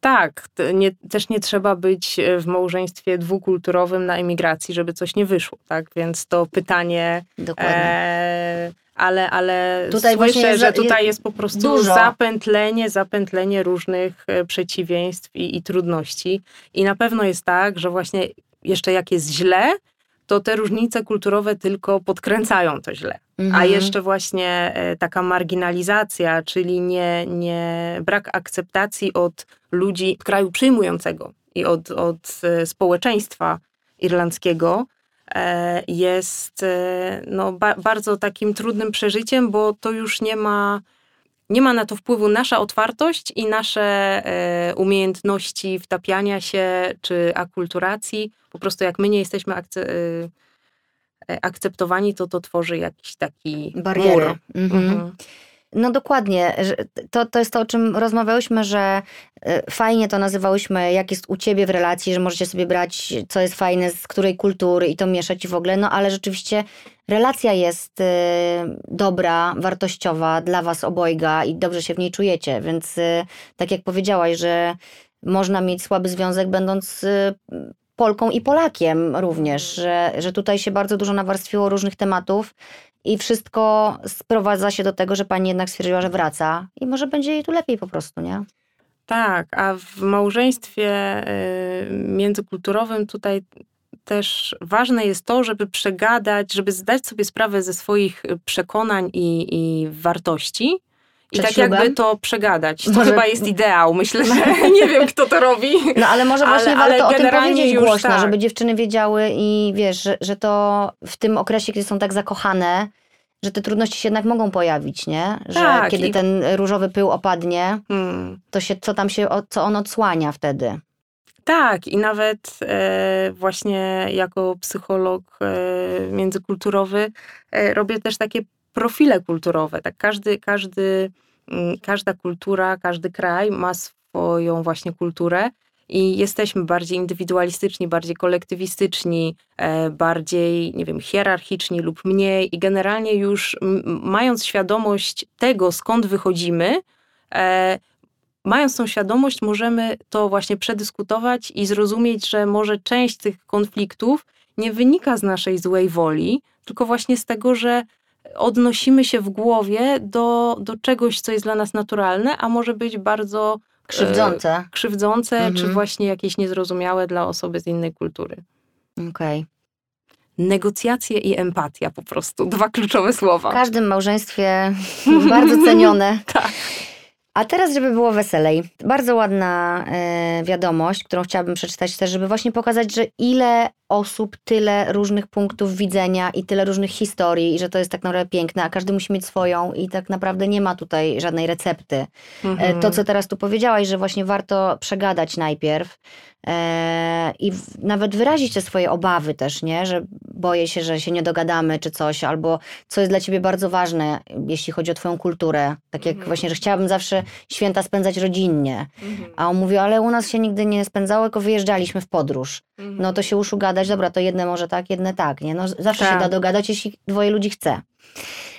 Tak, nie, też nie trzeba być e, w małżeństwie dwukulturowym na emigracji, żeby coś nie wyszło, tak? Więc to pytanie... Dokładnie. E, ale, ale tutaj słyszę, że tutaj jest po prostu dużo. zapętlenie, zapętlenie różnych e, przeciwieństw i, i trudności. I na pewno jest tak, że właśnie jeszcze jak jest źle, to te różnice kulturowe tylko podkręcają to źle. Mhm. A jeszcze właśnie e, taka marginalizacja, czyli nie, nie brak akceptacji od ludzi kraju przyjmującego i od, od e, społeczeństwa irlandzkiego e, jest no, ba bardzo takim trudnym przeżyciem, bo to już nie ma nie ma na to wpływu nasza otwartość i nasze e, umiejętności wtapiania się czy akulturacji. Po prostu jak my nie jesteśmy akce, e, akceptowani, to to tworzy jakiś taki Barierę. mur. Mhm. Mhm. No dokładnie. To, to jest to, o czym rozmawiałyśmy, że e, fajnie to nazywałyśmy, jak jest u ciebie w relacji, że możecie sobie brać, co jest fajne, z której kultury i to mieszać i w ogóle, no ale rzeczywiście relacja jest y, dobra, wartościowa dla was obojga i dobrze się w niej czujecie, więc y, tak jak powiedziałaś, że można mieć słaby związek będąc y, Polką i Polakiem również, że, że tutaj się bardzo dużo nawarstwiło różnych tematów i wszystko sprowadza się do tego, że pani jednak stwierdziła, że wraca i może będzie jej tu lepiej po prostu, nie? Tak, a w małżeństwie międzykulturowym tutaj też ważne jest to, żeby przegadać, żeby zdać sobie sprawę ze swoich przekonań i, i wartości. I tak ślubem? jakby to przegadać. To może... chyba jest ideał. Myślę, że nie wiem, kto to robi. No ale może właśnie ale, warto ale o tym powiedzieć głośno, tak. żeby dziewczyny wiedziały i wiesz, że, że to w tym okresie, kiedy są tak zakochane, że te trudności się jednak mogą pojawić, nie? Że tak, kiedy i... ten różowy pył opadnie, hmm. to się, co tam się, co on odsłania wtedy. Tak, i nawet e, właśnie jako psycholog e, międzykulturowy e, robię też takie profile kulturowe. Tak, każdy, każdy, mm, każda kultura, każdy kraj ma swoją właśnie kulturę i jesteśmy bardziej indywidualistyczni, bardziej kolektywistyczni, e, bardziej, nie wiem, hierarchiczni lub mniej i generalnie już mając świadomość tego, skąd wychodzimy, e, mając tą świadomość, możemy to właśnie przedyskutować i zrozumieć, że może część tych konfliktów nie wynika z naszej złej woli, tylko właśnie z tego, że odnosimy się w głowie do, do czegoś, co jest dla nas naturalne, a może być bardzo Krzywdzące. E, krzywdzące, Mhm. czy właśnie jakieś niezrozumiałe dla osoby z innej kultury. Okej. Negocjacje i empatia po prostu. Dwa kluczowe W słowa. każdym małżeństwie bardzo cenione. Tak. A teraz, żeby było weselej. Bardzo ładna e, wiadomość, którą chciałabym przeczytać też, żeby właśnie pokazać, że ile osób, tyle różnych punktów widzenia i tyle różnych historii i że to jest tak naprawdę piękne, a każdy musi mieć swoją i tak naprawdę nie ma tutaj żadnej recepty. Mhm. To, co teraz tu powiedziałaś, że właśnie warto przegadać najpierw e, i w, nawet wyrazić te swoje obawy też, nie? Że boję się, że się nie dogadamy czy coś, albo co jest dla ciebie bardzo ważne, jeśli chodzi o twoją kulturę. Tak jak Mhm. właśnie, że chciałabym zawsze święta spędzać rodzinnie. Mhm. A on mówi, ale u nas się nigdy nie spędzało, tylko wyjeżdżaliśmy w podróż. Mhm. No to się już ugadać, dobra, to jedne może tak, jedne tak, nie? No zawsze się Tak. da dogadać, jeśli dwoje ludzi chce.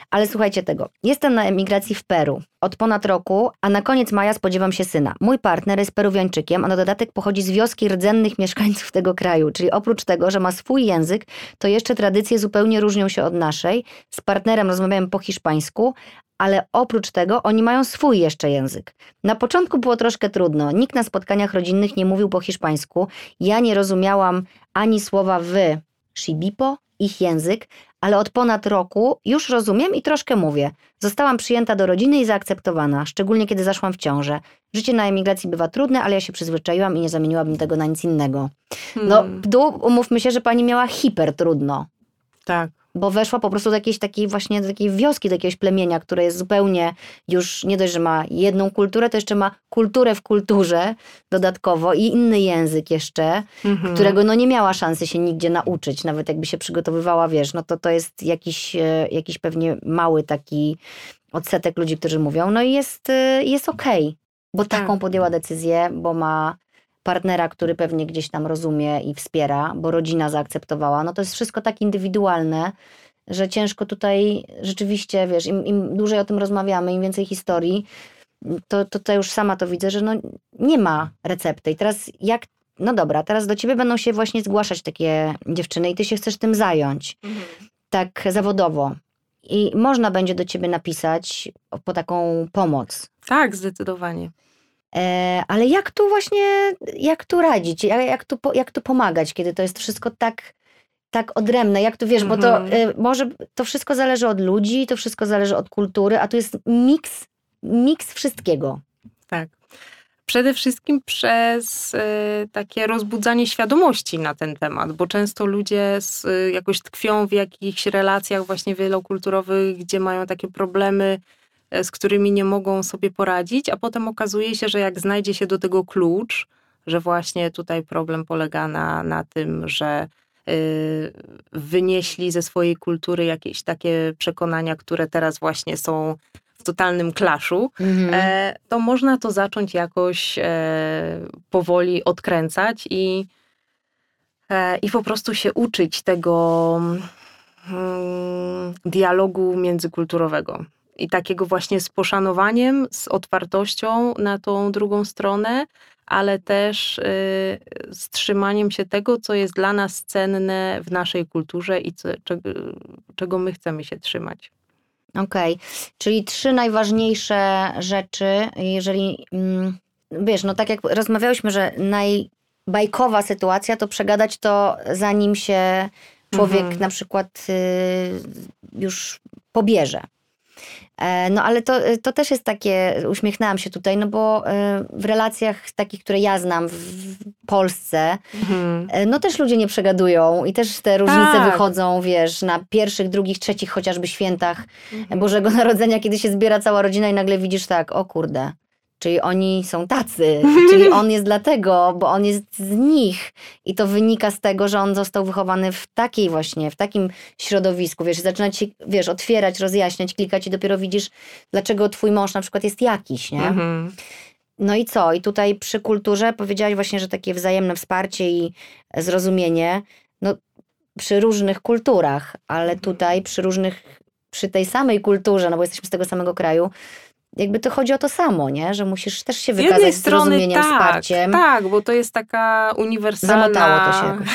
Ale słuchajcie tego. Jestem na emigracji w Peru od ponad roku, a na koniec maja spodziewam się syna. Mój partner jest peruwiańczykiem, a na dodatek pochodzi z wioski rdzennych mieszkańców tego kraju. Czyli oprócz tego, że ma swój język, to jeszcze tradycje zupełnie różnią się od naszej. Z partnerem rozmawiałem po hiszpańsku, ale oprócz tego oni mają swój jeszcze język. Na początku było troszkę trudno. Nikt na spotkaniach rodzinnych nie mówił po hiszpańsku. Ja nie rozumiałam ani słowa wy, shibipo, ich język, ale od ponad roku już rozumiem i troszkę mówię. Zostałam przyjęta do rodziny i zaakceptowana, szczególnie kiedy zaszłam w ciążę. Życie na emigracji bywa trudne, ale ja się przyzwyczaiłam i nie zamieniłabym tego na nic innego. No, Hmm. tu umówmy się, że pani miała hiper trudno Tak. Bo weszła po prostu do jakiejś takiej właśnie do takiej wioski, do jakiegoś plemienia, które jest zupełnie już nie dość, że ma jedną kulturę, to jeszcze ma kulturę w kulturze dodatkowo i inny język jeszcze, Mhm. którego no nie miała szansy się nigdzie nauczyć, nawet jakby się przygotowywała, wiesz, no to to jest jakiś, e, jakiś pewnie mały taki odsetek ludzi, którzy mówią, no i jest, e, jest okej, bo Tak. taką podjęła decyzję, bo ma partnera, który pewnie gdzieś tam rozumie i wspiera, bo rodzina zaakceptowała, no to jest wszystko tak indywidualne, że ciężko tutaj rzeczywiście, wiesz, im, im dłużej o tym rozmawiamy, im więcej historii, to, to, to już sama to widzę, że no nie ma recepty. I teraz jak, no dobra, teraz do ciebie będą się właśnie zgłaszać takie dziewczyny i ty się chcesz tym zająć, Mhm. tak zawodowo. I można będzie do ciebie napisać po taką pomoc. Tak, zdecydowanie. E, ale jak tu właśnie, jak tu radzić, jak, jak, tu, jak tu pomagać, kiedy to jest wszystko tak, tak odrębne, jak tu wiesz, bo to Mhm. e, może to wszystko zależy od ludzi, to wszystko zależy od kultury, a tu jest miks, miks wszystkiego. Tak. Przede wszystkim przez y, takie rozbudzanie świadomości na ten temat, bo często ludzie z, y, jakoś tkwią w jakichś relacjach właśnie wielokulturowych, gdzie mają takie problemy, y, z którymi nie mogą sobie poradzić, a potem okazuje się, że jak znajdzie się do tego klucz, że właśnie tutaj problem polega na, na tym, że y, wynieśli ze swojej kultury jakieś takie przekonania, które teraz właśnie są w totalnym klaszu, Mhm. e, to można to zacząć jakoś e, powoli odkręcać i, e, i po prostu się uczyć tego mm, dialogu międzykulturowego. I takiego właśnie z poszanowaniem, z otwartością na tą drugą stronę, ale też y, z trzymaniem się tego, co jest dla nas cenne w naszej kulturze i co, czego, czego my chcemy się trzymać. Okej, czyli trzy najważniejsze rzeczy, jeżeli mm, wiesz, no tak jak rozmawiałyśmy, że najbajkowa sytuacja to przegadać to zanim się człowiek Mhm. na przykład y, już pobierze. E, No ale to, to też jest takie, uśmiechnęłam się tutaj, no bo y, w relacjach takich, które ja znam w- Polsce, E, No też ludzie nie przegadują i też te różnice Tak. wychodzą, wiesz, na pierwszych, drugich, trzecich chociażby świętach Bożego Narodzenia, kiedy się zbiera cała rodzina i nagle widzisz tak, o kurde, czyli oni są tacy, czyli on jest dlatego, bo on jest z nich i to wynika z tego, że on został wychowany w takiej właśnie, w takim środowisku, wiesz, zaczyna ci, wiesz, otwierać, rozjaśniać, klikać i dopiero widzisz, dlaczego twój mąż na przykład jest jakiś, nie? Mhm. No i co? I tutaj przy kulturze powiedziałaś właśnie, że takie wzajemne wsparcie i zrozumienie, no przy różnych kulturach, ale Mhm. tutaj przy różnych, przy tej samej kulturze, no bo jesteśmy z tego samego kraju, jakby to chodzi o to samo, nie? Że musisz też się Z jednej wykazać strony tak, wsparciem. tak, bo to jest taka uniwersalna, Zamotało to się jakoś.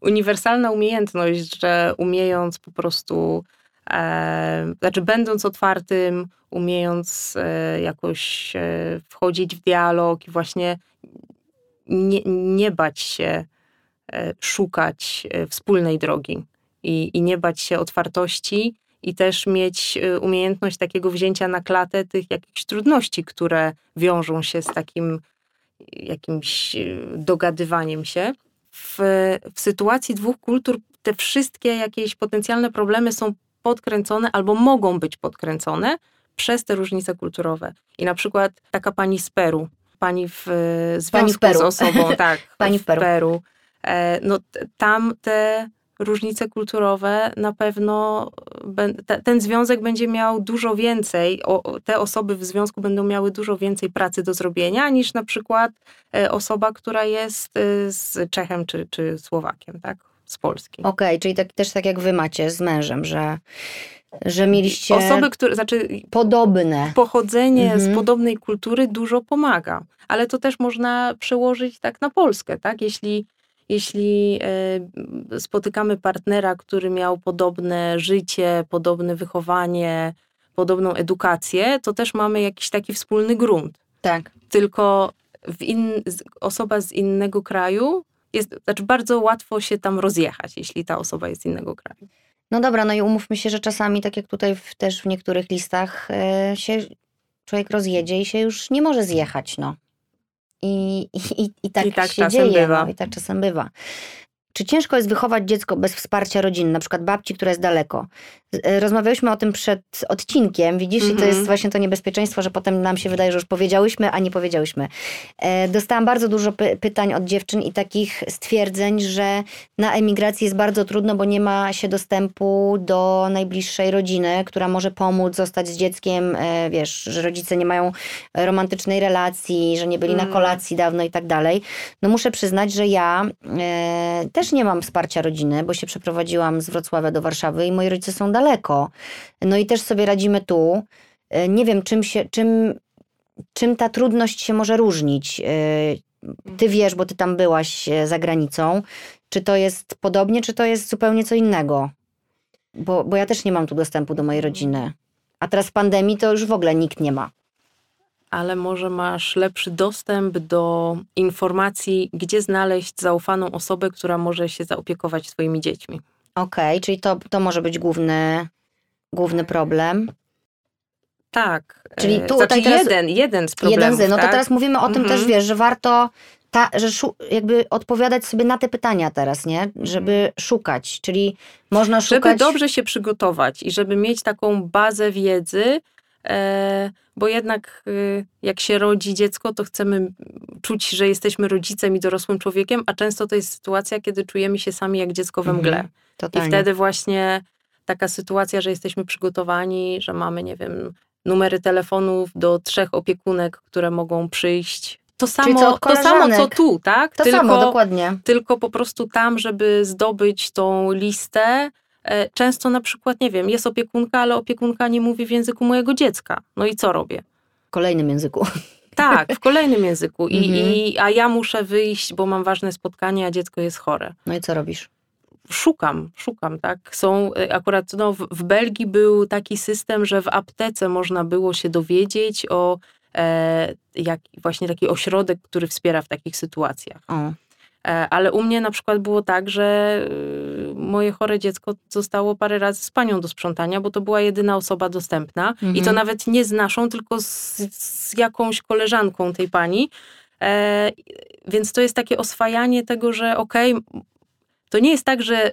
uniwersalna umiejętność, że umiejąc po prostu e, znaczy będąc otwartym, umiejąc e, jakoś e, wchodzić w dialog i właśnie nie, nie bać się e, szukać e, wspólnej drogi i, i nie bać się otwartości i też mieć e, umiejętność takiego wzięcia na klatę tych jakichś trudności, które wiążą się z takim jakimś dogadywaniem się. W, w sytuacji dwóch kultur te wszystkie jakieś potencjalne problemy są podkręcone albo mogą być podkręcone przez te różnice kulturowe. I na przykład taka pani z Peru, pani w związku pani w Peru. z osobą, tak, pani w Peru. Peru no, tam te różnice kulturowe na pewno ten związek będzie miał dużo więcej, te osoby w związku będą miały dużo więcej pracy do zrobienia niż na przykład e, osoba, która jest e, z Czechem czy, czy Słowakiem, tak? Z Polski. Okej, okay, czyli tak, też tak jak wy macie z mężem, że że mieliście osoby, które znaczy podobne. Pochodzenie mhm. z podobnej kultury dużo pomaga, ale to też można przełożyć tak na Polskę, tak? Jeśli jeśli e, spotykamy partnera, który miał podobne życie, podobne wychowanie, podobną edukację, to też mamy jakiś taki wspólny grunt. Tak. Tylko in, osoba z innego kraju jest, znaczy bardzo łatwo się tam rozjechać, jeśli ta osoba jest z innego kraju. No dobra, no i umówmy się, że czasami, tak jak tutaj w, też w niektórych listach, yy, się człowiek rozjedzie i się już nie może zjechać, no. I, i, i, tak, I tak się dzieje. Bywa. No, I tak czasem bywa. Czy ciężko jest wychować dziecko bez wsparcia rodziny, na przykład babci, która jest daleko? E, rozmawialiśmy o tym przed odcinkiem, widzisz, mm -hmm. i to jest mhm. właśnie to niebezpieczeństwo, że potem nam się wydaje, że już powiedziałyśmy, a nie powiedziałyśmy. E, dostałam bardzo dużo py pytań od dziewczyn i takich stwierdzeń, że na emigracji jest bardzo trudno, bo nie ma się dostępu do najbliższej rodziny, która może pomóc zostać z dzieckiem, e, wiesz, że rodzice nie mają romantycznej relacji, że nie byli mm. na kolacji dawno i tak dalej. No muszę przyznać, że ja e, też nie mam wsparcia rodziny, bo się przeprowadziłam z Wrocławia do Warszawy i moi rodzice są daleko. No i też sobie radzimy tu. E, nie wiem, czym, się, czym, czym ta trudność się może różnić. E, ty wiesz, bo ty tam byłaś e, za granicą. Czy to jest podobnie, czy to jest zupełnie co innego? Bo, bo ja też nie mam tu dostępu do mojej rodziny. A teraz w pandemii to już w ogóle nikt nie ma. Ale może masz lepszy dostęp do informacji, gdzie znaleźć zaufaną osobę, która może się zaopiekować Twoimi dziećmi. Okej, czyli to, to może być główny, główny problem. Tak. Czyli e, tu znaczy teraz, jeden, jeden z problemów. Jeden z, no tak? to teraz mówimy o tym też, mhm. wiesz, że warto ta, że jakby odpowiadać sobie na te pytania teraz, nie? Żeby mhm. szukać, czyli można szukać... Żeby dobrze się przygotować i żeby mieć taką bazę wiedzy, e, bo jednak y, jak się rodzi dziecko, to chcemy czuć, że jesteśmy rodzicem i dorosłym człowiekiem, a często to jest sytuacja, kiedy czujemy się sami jak dziecko we mgle. Mhm. Totalnie. I wtedy właśnie taka sytuacja, że jesteśmy przygotowani, że mamy, nie wiem, numery telefonów do trzech opiekunek, które mogą przyjść. To samo, to samo co tu, tak? To tylko, samo, dokładnie. Tylko po prostu tam, żeby zdobyć tą listę, często na przykład, nie wiem, jest opiekunka, ale opiekunka nie mówi w języku mojego dziecka. No i co robię? W kolejnym języku. Tak, w kolejnym języku. I, mhm. i, a ja muszę wyjść, bo mam ważne spotkanie, a dziecko jest chore. No i co robisz? szukam, szukam, tak. Są y, akurat no, w, w Belgii był taki system, że w aptece można było się dowiedzieć o e, jak, właśnie taki ośrodek, który wspiera w takich sytuacjach. E, ale u mnie na przykład było tak, że y, moje chore dziecko zostało parę razy z panią do sprzątania, bo to była jedyna osoba dostępna mhm. i to mhm. nawet nie z naszą, tylko z, z jakąś koleżanką tej pani. E, więc to jest takie oswajanie tego, że okej, okay, to nie jest tak, że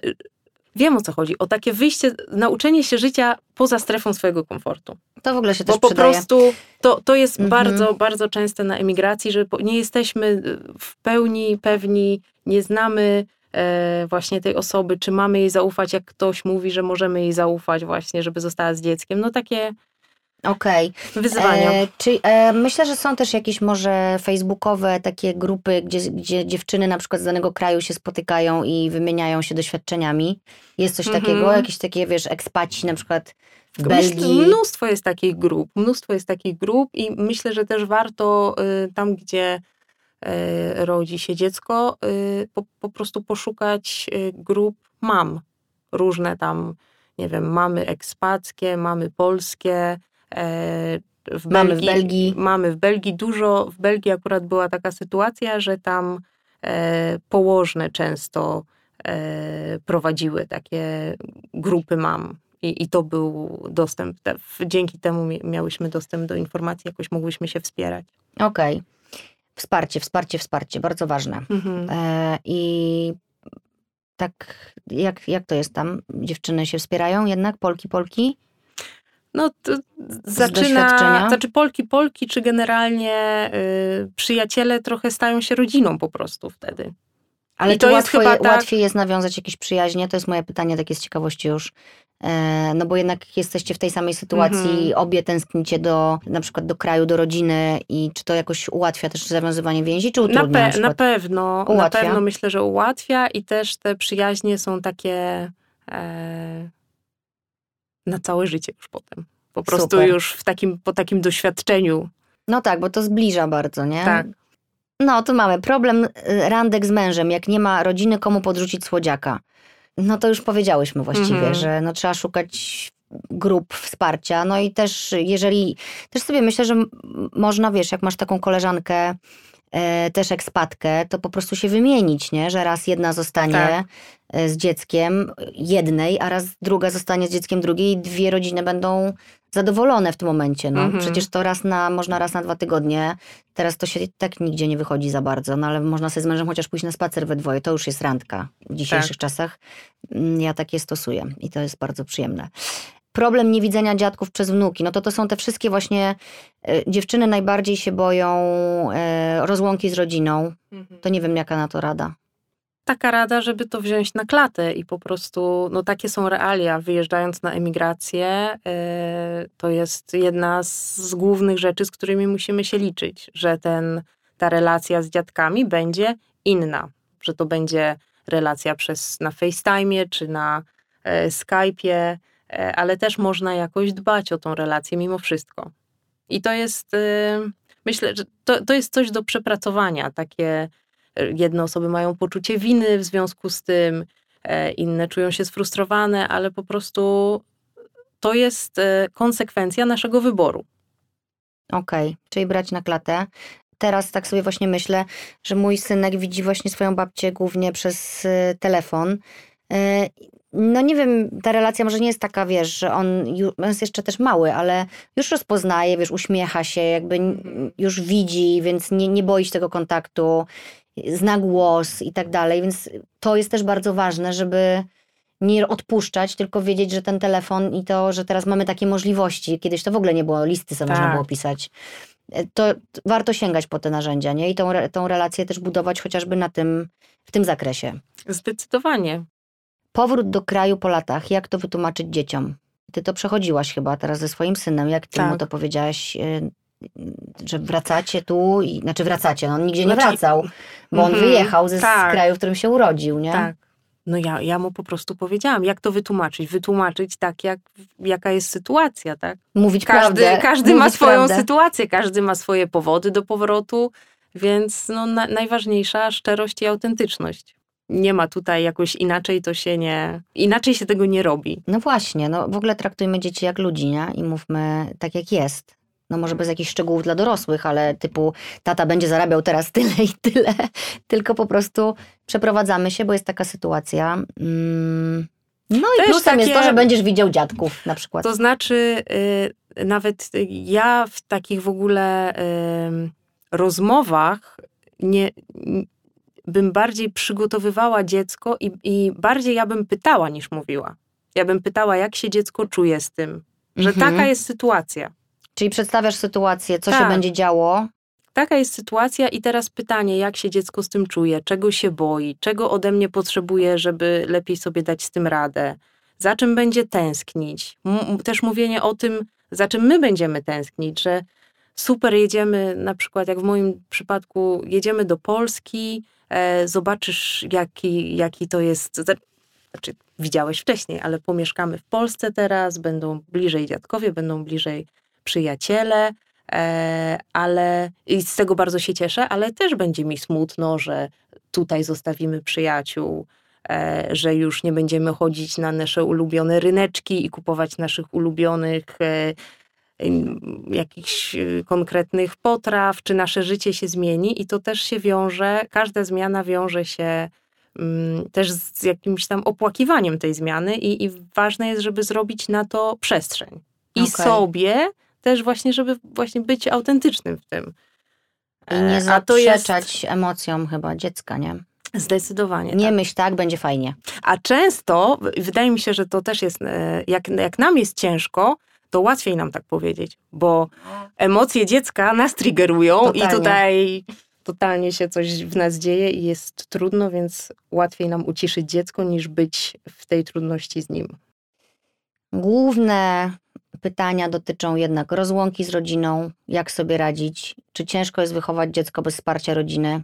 wiem o co chodzi, o takie wyjście, nauczenie się życia poza strefą swojego komfortu. To w ogóle się też Bo po przydaje. prostu to, to jest mhm. bardzo, bardzo częste na emigracji, że nie jesteśmy y, w pełni pewni, nie znamy e, właśnie tej osoby, czy mamy jej zaufać, jak ktoś mówi, że możemy jej zaufać właśnie, żeby została z dzieckiem. No takie Okej. Okay. Wyzwania. E, czy, e, myślę, że są też jakieś może facebookowe takie grupy, gdzie, gdzie dziewczyny na przykład z danego kraju się spotykają i wymieniają się doświadczeniami. Jest coś mm -hmm. takiego? Jakieś takie, wiesz, ekspaci na przykład w Belgii? Mnóstwo jest takich grup. Mnóstwo jest takich grup i myślę, że też warto y, tam, gdzie y, rodzi się dziecko, y, po, po prostu poszukać y, grup mam. Różne tam nie wiem, mamy ekspackie, mamy polskie, w Mamy Belgii, w Belgii. Mamy w Belgii dużo. W Belgii akurat była taka sytuacja, że tam e, położne często e, prowadziły takie grupy mam. I, I to był dostęp. Dzięki temu miałyśmy dostęp do informacji, jakoś mogłyśmy się wspierać. Okej. Okay. Wsparcie, wsparcie, wsparcie, bardzo ważne. Mhm. E, I tak, jak, jak to jest tam? Dziewczyny się wspierają jednak? Polki, Polki? No, to zaczyna, znaczy Polki, Polki, czy generalnie y, przyjaciele trochę stają się rodziną po prostu wtedy. Ale I to, to jest chyba tak... łatwiej jest nawiązać jakieś przyjaźnie? To jest moje pytanie, takie z ciekawości już. E, no bo jednak jesteście w tej samej sytuacji, mm -hmm. obie tęsknicie do, na przykład do kraju, do rodziny i czy to jakoś ułatwia też zawiązywanie więzi, czy utrudnia? Na, pe na, na pewno, ułatwia? na pewno myślę, że ułatwia i też te przyjaźnie są takie e, na całe życie już potem. Po prostu Super. już w takim, po takim doświadczeniu. No tak, bo to zbliża bardzo, nie? Tak. No, tu mamy problem y, randek z mężem. Jak nie ma rodziny, komu podrzucić słodziaka? No to już powiedziałyśmy właściwie, mhm. że no, trzeba szukać grup wsparcia. No i też, jeżeli, też sobie myślę, że można, wiesz, jak masz taką koleżankę, też ekspatkę, to po prostu się wymienić, nie? Że raz jedna zostanie tak. E, z dzieckiem jednej, a raz druga zostanie z dzieckiem drugiej i dwie rodziny będą zadowolone w tym momencie. No. Mhm. Przecież to raz na, można raz na dwa tygodnie. Teraz to się tak nigdzie nie wychodzi za bardzo, no ale można sobie z mężem chociaż pójść na spacer we dwoje. To już jest randka w dzisiejszych tak. czasach. Mm, ja takie stosuję i to jest bardzo przyjemne problem niewidzenia dziadków przez wnuki. No to to są te wszystkie właśnie y, dziewczyny najbardziej się boją y, rozłąki z rodziną. Mhm. To nie wiem jaka na to rada taka rada, żeby to wziąć na klatę i po prostu, no takie są realia. Wyjeżdżając na emigrację, yy, to jest jedna z głównych rzeczy, z którymi musimy się liczyć, że ten, ta relacja z dziadkami będzie inna, że to będzie relacja przez, na FaceTime czy na yy, Skype'ie, ale też można jakoś dbać o tą relację mimo wszystko. I to jest, myślę, że to, to jest coś do przepracowania, takie jedne osoby mają poczucie winy w związku z tym, e, inne czują się sfrustrowane, ale po prostu to jest e, konsekwencja naszego wyboru. Okej, okay, czyli brać na klatę. Teraz tak sobie właśnie myślę, że mój synek widzi właśnie swoją babcię głównie przez e, telefon. No nie wiem, ta relacja może nie jest taka, wiesz, że on, on jest jeszcze też mały, ale już rozpoznaje, wiesz, uśmiecha się, jakby już widzi, więc nie, nie boi się tego kontaktu zna głos i tak dalej, więc to jest też bardzo ważne, żeby nie odpuszczać, tylko wiedzieć, że ten telefon i to, że teraz mamy takie możliwości, kiedyś to w ogóle nie było, listy sobie tak. można było pisać, to warto sięgać po te narzędzia, nie? I tą, tą relację też budować chociażby na tym, w tym zakresie. Zdecydowanie. Powrót do kraju po latach, jak to wytłumaczyć dzieciom? Ty to przechodziłaś chyba teraz ze swoim synem, jak ty tak. mu to powiedziałaś y, że wracacie tu, i, znaczy wracacie, no on nigdzie nie znaczy, wracał, bo on mm, wyjechał ze tak, kraju, w którym się urodził, nie? Tak. No ja, ja mu po prostu powiedziałam, jak to wytłumaczyć? Wytłumaczyć tak, jak, jaka jest sytuacja, tak? Mówić każdy, prawdę. Każdy Mówić ma swoją prawdę. sytuację, każdy ma swoje powody do powrotu, więc no, na, najważniejsza szczerość i autentyczność. Nie ma tutaj jakoś inaczej, to się nie. Inaczej się tego nie robi. No właśnie, no w ogóle traktujmy dzieci jak ludzi, nie? I mówmy tak, jak jest no może bez jakichś szczegółów dla dorosłych, ale typu tata będzie zarabiał teraz tyle i tyle, tylko po prostu przeprowadzamy się, bo jest taka sytuacja. Mm. No i Też plusem takie, jest to, że będziesz widział dziadków na przykład. To znaczy, y, nawet ja w takich w ogóle y, rozmowach nie, bym bardziej przygotowywała dziecko i, i bardziej ja bym pytała niż mówiła. Ja bym pytała, jak się dziecko czuje z tym, że mhm. taka jest sytuacja. Czyli przedstawiasz sytuację, co tak. się będzie działo. Taka jest sytuacja i teraz pytanie, jak się dziecko z tym czuje, czego się boi, czego ode mnie potrzebuje, żeby lepiej sobie dać z tym radę, za czym będzie tęsknić. M też mówienie o tym, za czym my będziemy tęsknić, że super jedziemy, na przykład jak w moim przypadku, jedziemy do Polski, zobaczysz jaki, jaki to jest, znaczy widziałeś wcześniej, ale pomieszkamy w Polsce teraz, będą bliżej dziadkowie, będą bliżej przyjaciele, e, ale i z tego bardzo się cieszę, ale też będzie mi smutno, że tutaj zostawimy przyjaciół. e, że już nie będziemy chodzić na nasze ulubione ryneczki i kupować naszych ulubionych e, jakichś e, konkretnych potraw, czy nasze życie się zmieni i to też się wiąże, każda zmiana wiąże się mm, też z jakimś tam opłakiwaniem tej zmiany i, i ważne jest, żeby zrobić na to przestrzeń. I okay. sobie też właśnie, żeby właśnie być autentycznym w tym. I nie zaprzeczać jest... emocjom chyba dziecka, nie? Zdecydowanie. Nie tak. myśl tak, będzie fajnie. A często, wydaje mi się, że to też jest, e, jak, jak nam jest ciężko, to łatwiej nam tak powiedzieć, bo emocje dziecka nas triggerują totalnie. i tutaj totalnie się coś w nas dzieje i jest trudno, więc łatwiej nam uciszyć dziecko niż być w tej trudności z nim. Główne pytania dotyczą jednak rozłąki z rodziną, jak sobie radzić, czy ciężko jest wychować dziecko bez wsparcia rodziny,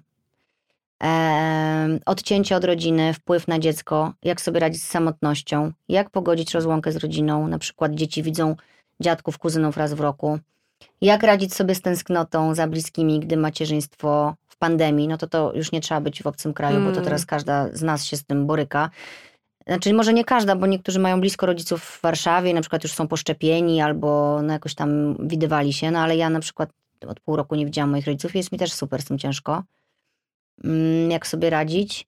odcięcie od rodziny, wpływ na dziecko, jak sobie radzić z samotnością, jak pogodzić rozłąkę z rodziną, na przykład dzieci widzą dziadków, kuzynów raz w roku, jak radzić sobie z tęsknotą za bliskimi, gdy macierzyństwo w pandemii, no to to już nie trzeba być w obcym kraju, mm. bo to mm. teraz każda z nas się z tym boryka. Znaczy może nie każda, bo niektórzy mają blisko rodziców w Warszawie, na przykład już są poszczepieni albo no jakoś tam widywali się, no ale ja na przykład od pół roku nie widziałam moich rodziców, jest mi też super z tym ciężko. Mm, jak sobie radzić?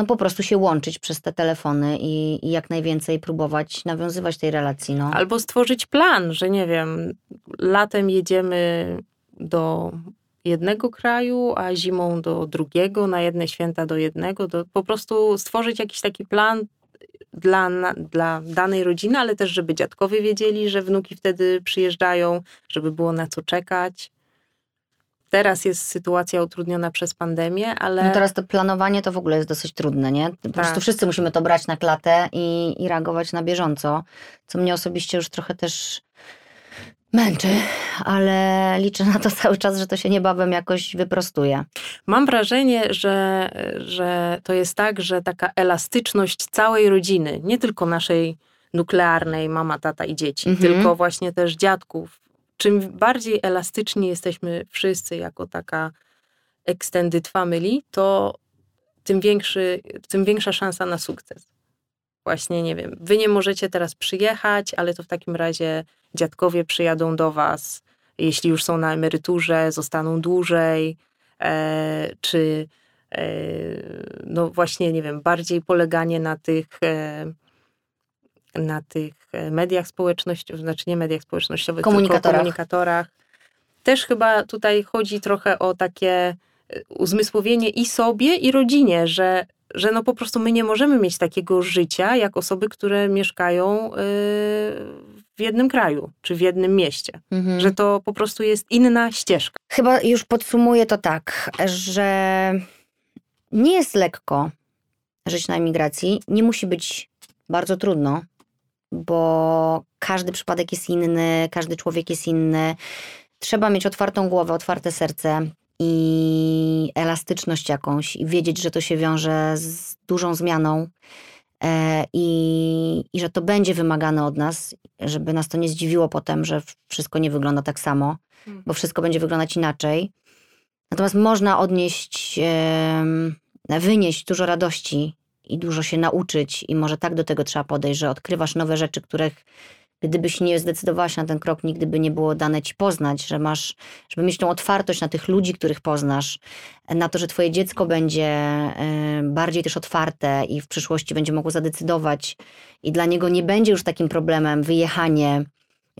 No po prostu się łączyć przez te telefony i, i jak najwięcej próbować nawiązywać tej relacji. No. Albo stworzyć plan, że nie wiem, latem jedziemy do jednego kraju, a zimą do drugiego, na jedne święta do jednego. Do, po prostu stworzyć jakiś taki plan dla, dla danej rodziny, ale też, żeby dziadkowie wiedzieli, że wnuki wtedy przyjeżdżają, żeby było na co czekać. Teraz jest sytuacja utrudniona przez pandemię, ale. No teraz to planowanie to w ogóle jest dosyć trudne, nie? Po tak. prostu wszyscy musimy to brać na klatę i, i reagować na bieżąco, co mnie osobiście już trochę też męczy, ale liczę na to cały czas, że to się niebawem jakoś wyprostuje. Mam wrażenie, że, że to jest tak, że taka elastyczność całej rodziny, nie tylko naszej nuklearnej, mama, tata i dzieci, mhm. tylko właśnie też dziadków. Czym bardziej elastyczni jesteśmy wszyscy jako taka extended family, to tym, większy, tym większa szansa na sukces. Właśnie, nie wiem, wy nie możecie teraz przyjechać, ale to w takim razie dziadkowie przyjadą do was, jeśli już są na emeryturze, zostaną dłużej, e, czy e, no właśnie, nie wiem, bardziej poleganie na tych, e, na tych mediach społecznościowych, znaczy nie mediach społecznościowych, komunikatorach. komunikatorach. Też chyba tutaj chodzi trochę o takie e, uzmysłowienie i sobie, i rodzinie, że że no po prostu my nie możemy mieć takiego życia jak osoby, które mieszkają y, w jednym kraju czy w jednym mieście. Mhm. Że to po prostu jest inna ścieżka. Chyba już podsumuję to tak, że nie jest lekko żyć na emigracji. Nie musi być bardzo trudno, bo każdy przypadek jest inny, każdy człowiek jest inny. Trzeba mieć otwartą głowę, otwarte serce i elastyczność jakąś i wiedzieć, że to się wiąże z dużą zmianą e, i, i że to będzie wymagane od nas, żeby nas to nie zdziwiło potem, że wszystko nie wygląda tak samo, hmm. bo wszystko będzie wyglądać inaczej. Natomiast można odnieść, wynieść dużo radości i dużo się nauczyć i może tak do tego trzeba podejść, że odkrywasz nowe rzeczy, których gdybyś nie zdecydowałaś na ten krok, nigdy by nie było dane ci poznać, że masz, żeby mieć tą otwartość na tych ludzi, których poznasz, na to, że twoje dziecko będzie e, bardziej też otwarte i w przyszłości będzie mogło zadecydować i dla niego nie będzie już takim problemem wyjechanie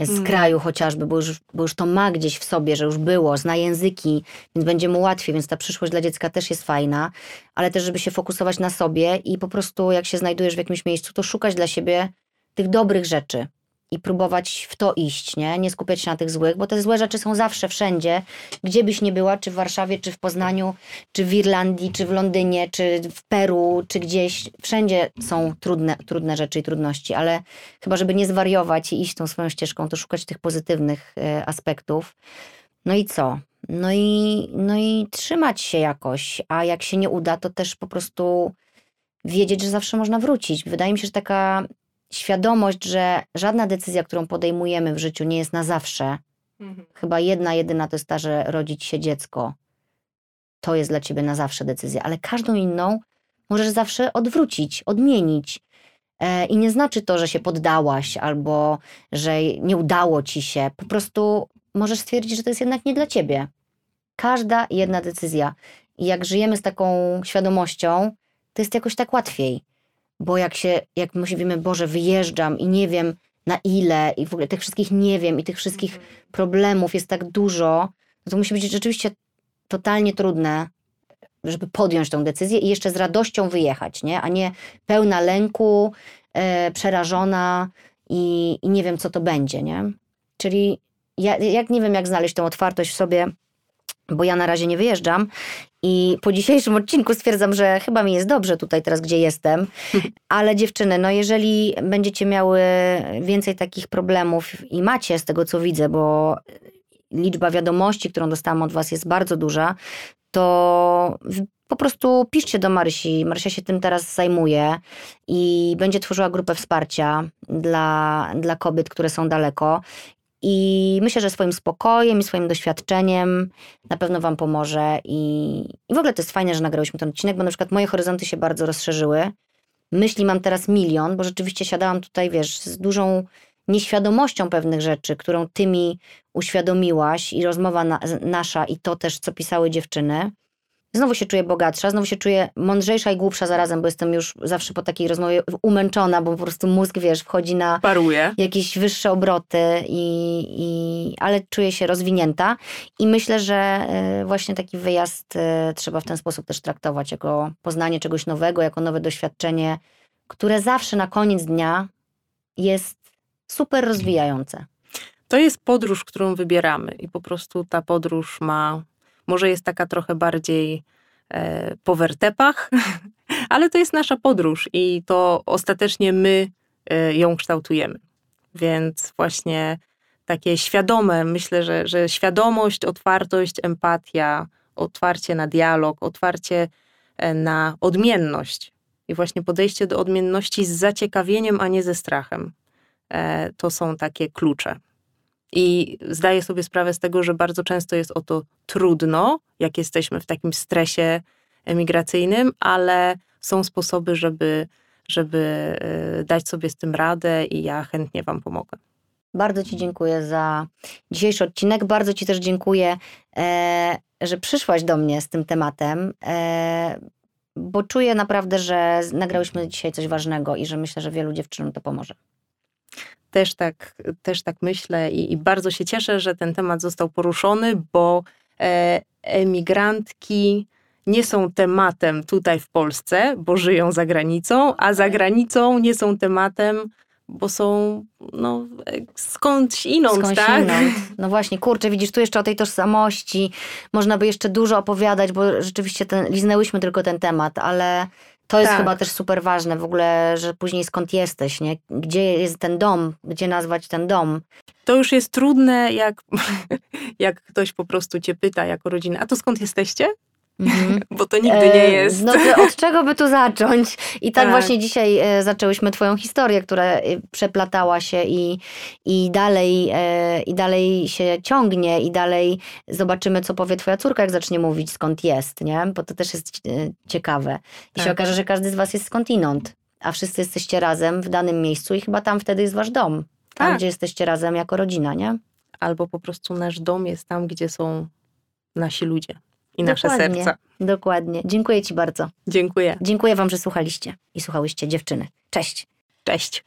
z mm. kraju chociażby, bo już, bo już to ma gdzieś w sobie, że już było, zna języki, więc będzie mu łatwiej, więc ta przyszłość dla dziecka też jest fajna, ale też żeby się fokusować na sobie i po prostu jak się znajdujesz w jakimś miejscu, to szukać dla siebie tych dobrych rzeczy i próbować w to iść, nie? Nie skupiać się na tych złych, bo te złe rzeczy są zawsze wszędzie, gdzie byś nie była, czy w Warszawie, czy w Poznaniu, czy w Irlandii, czy w Londynie, czy w Peru, czy gdzieś. Wszędzie są trudne, trudne rzeczy i trudności, ale chyba, żeby nie zwariować i iść tą swoją ścieżką, to szukać tych pozytywnych y, aspektów. No i co? No i, no i trzymać się jakoś, a jak się nie uda, to też po prostu wiedzieć, że zawsze można wrócić. Wydaje mi się, że taka świadomość, że żadna decyzja, którą podejmujemy w życiu, nie jest na zawsze. Mhm. Chyba jedna, jedyna to jest ta, że rodzić się dziecko. To jest dla ciebie na zawsze decyzja, ale każdą inną możesz zawsze odwrócić, odmienić. E, I nie znaczy to, że się poddałaś albo że nie udało ci się. Po prostu możesz stwierdzić, że to jest jednak nie dla ciebie. Każda jedna decyzja. I jak żyjemy z taką świadomością, to jest jakoś tak łatwiej. Bo jak się, jak mówimy, Boże, wyjeżdżam i nie wiem na ile, i w ogóle tych wszystkich nie wiem, i tych wszystkich problemów jest tak dużo, no to musi być rzeczywiście totalnie trudne, żeby podjąć tę decyzję i jeszcze z radością wyjechać, nie? A nie pełna lęku, e, przerażona i, i nie wiem, co to będzie, nie? Czyli ja jak nie wiem, jak znaleźć tą otwartość w sobie, bo ja na razie nie wyjeżdżam i po dzisiejszym odcinku stwierdzam, że chyba mi jest dobrze tutaj teraz, gdzie jestem. Ale dziewczyny, no jeżeli będziecie miały więcej takich problemów i macie z tego, co widzę, bo liczba wiadomości, którą dostałam od was jest bardzo duża, to po prostu piszcie do Marysi. Marysia się tym teraz zajmuje i będzie tworzyła grupę wsparcia dla, dla kobiet, które są daleko. I myślę, że swoim spokojem i swoim doświadczeniem na pewno Wam pomoże. I, I w ogóle to jest fajne, że nagrałyśmy ten odcinek, bo na przykład moje horyzonty się bardzo rozszerzyły. Myśli mam teraz milion, bo rzeczywiście siadałam tutaj, wiesz, z dużą nieświadomością pewnych rzeczy, którą Ty mi uświadomiłaś i rozmowa na, nasza i to też, co pisały dziewczyny. Znowu się czuję bogatsza, znowu się czuję mądrzejsza i głupsza zarazem, bo jestem już zawsze po takiej rozmowie umęczona, bo po prostu mózg, wiesz, wchodzi na Paruje. jakieś wyższe obroty, i, i, ale czuję się rozwinięta i myślę, że e, właśnie taki wyjazd e, trzeba w ten sposób też traktować, jako poznanie czegoś nowego, jako nowe doświadczenie, które zawsze na koniec dnia jest super rozwijające. To jest podróż, którą wybieramy i po prostu ta podróż ma może jest taka trochę bardziej e, po wertepach, ale to jest nasza podróż i to ostatecznie my e, ją kształtujemy. Więc właśnie takie świadome, myślę, że, że świadomość, otwartość, empatia, otwarcie na dialog, otwarcie e, na odmienność i właśnie podejście do odmienności z zaciekawieniem, a nie ze strachem. E, to są takie klucze. I zdaję sobie sprawę z tego, że bardzo często jest o to trudno, jak jesteśmy w takim stresie emigracyjnym, ale są sposoby, żeby, żeby e, dać sobie z tym radę i ja chętnie Wam pomogę. Bardzo Ci dziękuję za dzisiejszy odcinek. Bardzo Ci też dziękuję, e, że przyszłaś do mnie z tym tematem, e, bo czuję naprawdę, że nagrałyśmy dzisiaj coś ważnego i że myślę, że wielu dziewczynom to pomoże. Też tak, też tak myślę i, i bardzo się cieszę, że ten temat został poruszony, bo e, emigrantki nie są tematem tutaj w Polsce, bo żyją za granicą, a za granicą nie są tematem, bo są no, skądś inąd, skądś tak? Inąd. No właśnie, kurczę, widzisz, tu jeszcze o tej tożsamości można by jeszcze dużo opowiadać, bo rzeczywiście ten, liznęłyśmy tylko ten temat, ale to jest tak. chyba też super ważne w ogóle, że później skąd jesteś, nie? Gdzie jest ten dom, gdzie nazwać ten dom. To już jest trudne, jak, jak ktoś po prostu cię pyta jako rodzinę, a to skąd jesteście? Mhm. Bo to nigdy nie e, jest. No to od czego by tu zacząć? I tak, tak. właśnie dzisiaj e, zaczęłyśmy Twoją historię, która e, przeplatała się i, i, dalej, i dalej się ciągnie, i dalej zobaczymy, co powie Twoja córka, jak zacznie mówić, skąd jest, nie? Bo to też jest ciekawe. I tak. się okaże, że każdy z Was jest skądinąd, a wszyscy jesteście razem w danym miejscu i chyba tam wtedy jest Wasz dom. Tam, tak. gdzie jesteście razem jako rodzina, nie? Albo po prostu nasz dom jest tam, gdzie są nasi ludzie i nasze dokładnie, serca. Dokładnie. Dziękuję Ci bardzo. Dziękuję. Dziękuję Wam, że słuchaliście i słuchałyście dziewczyny. Cześć. Cześć.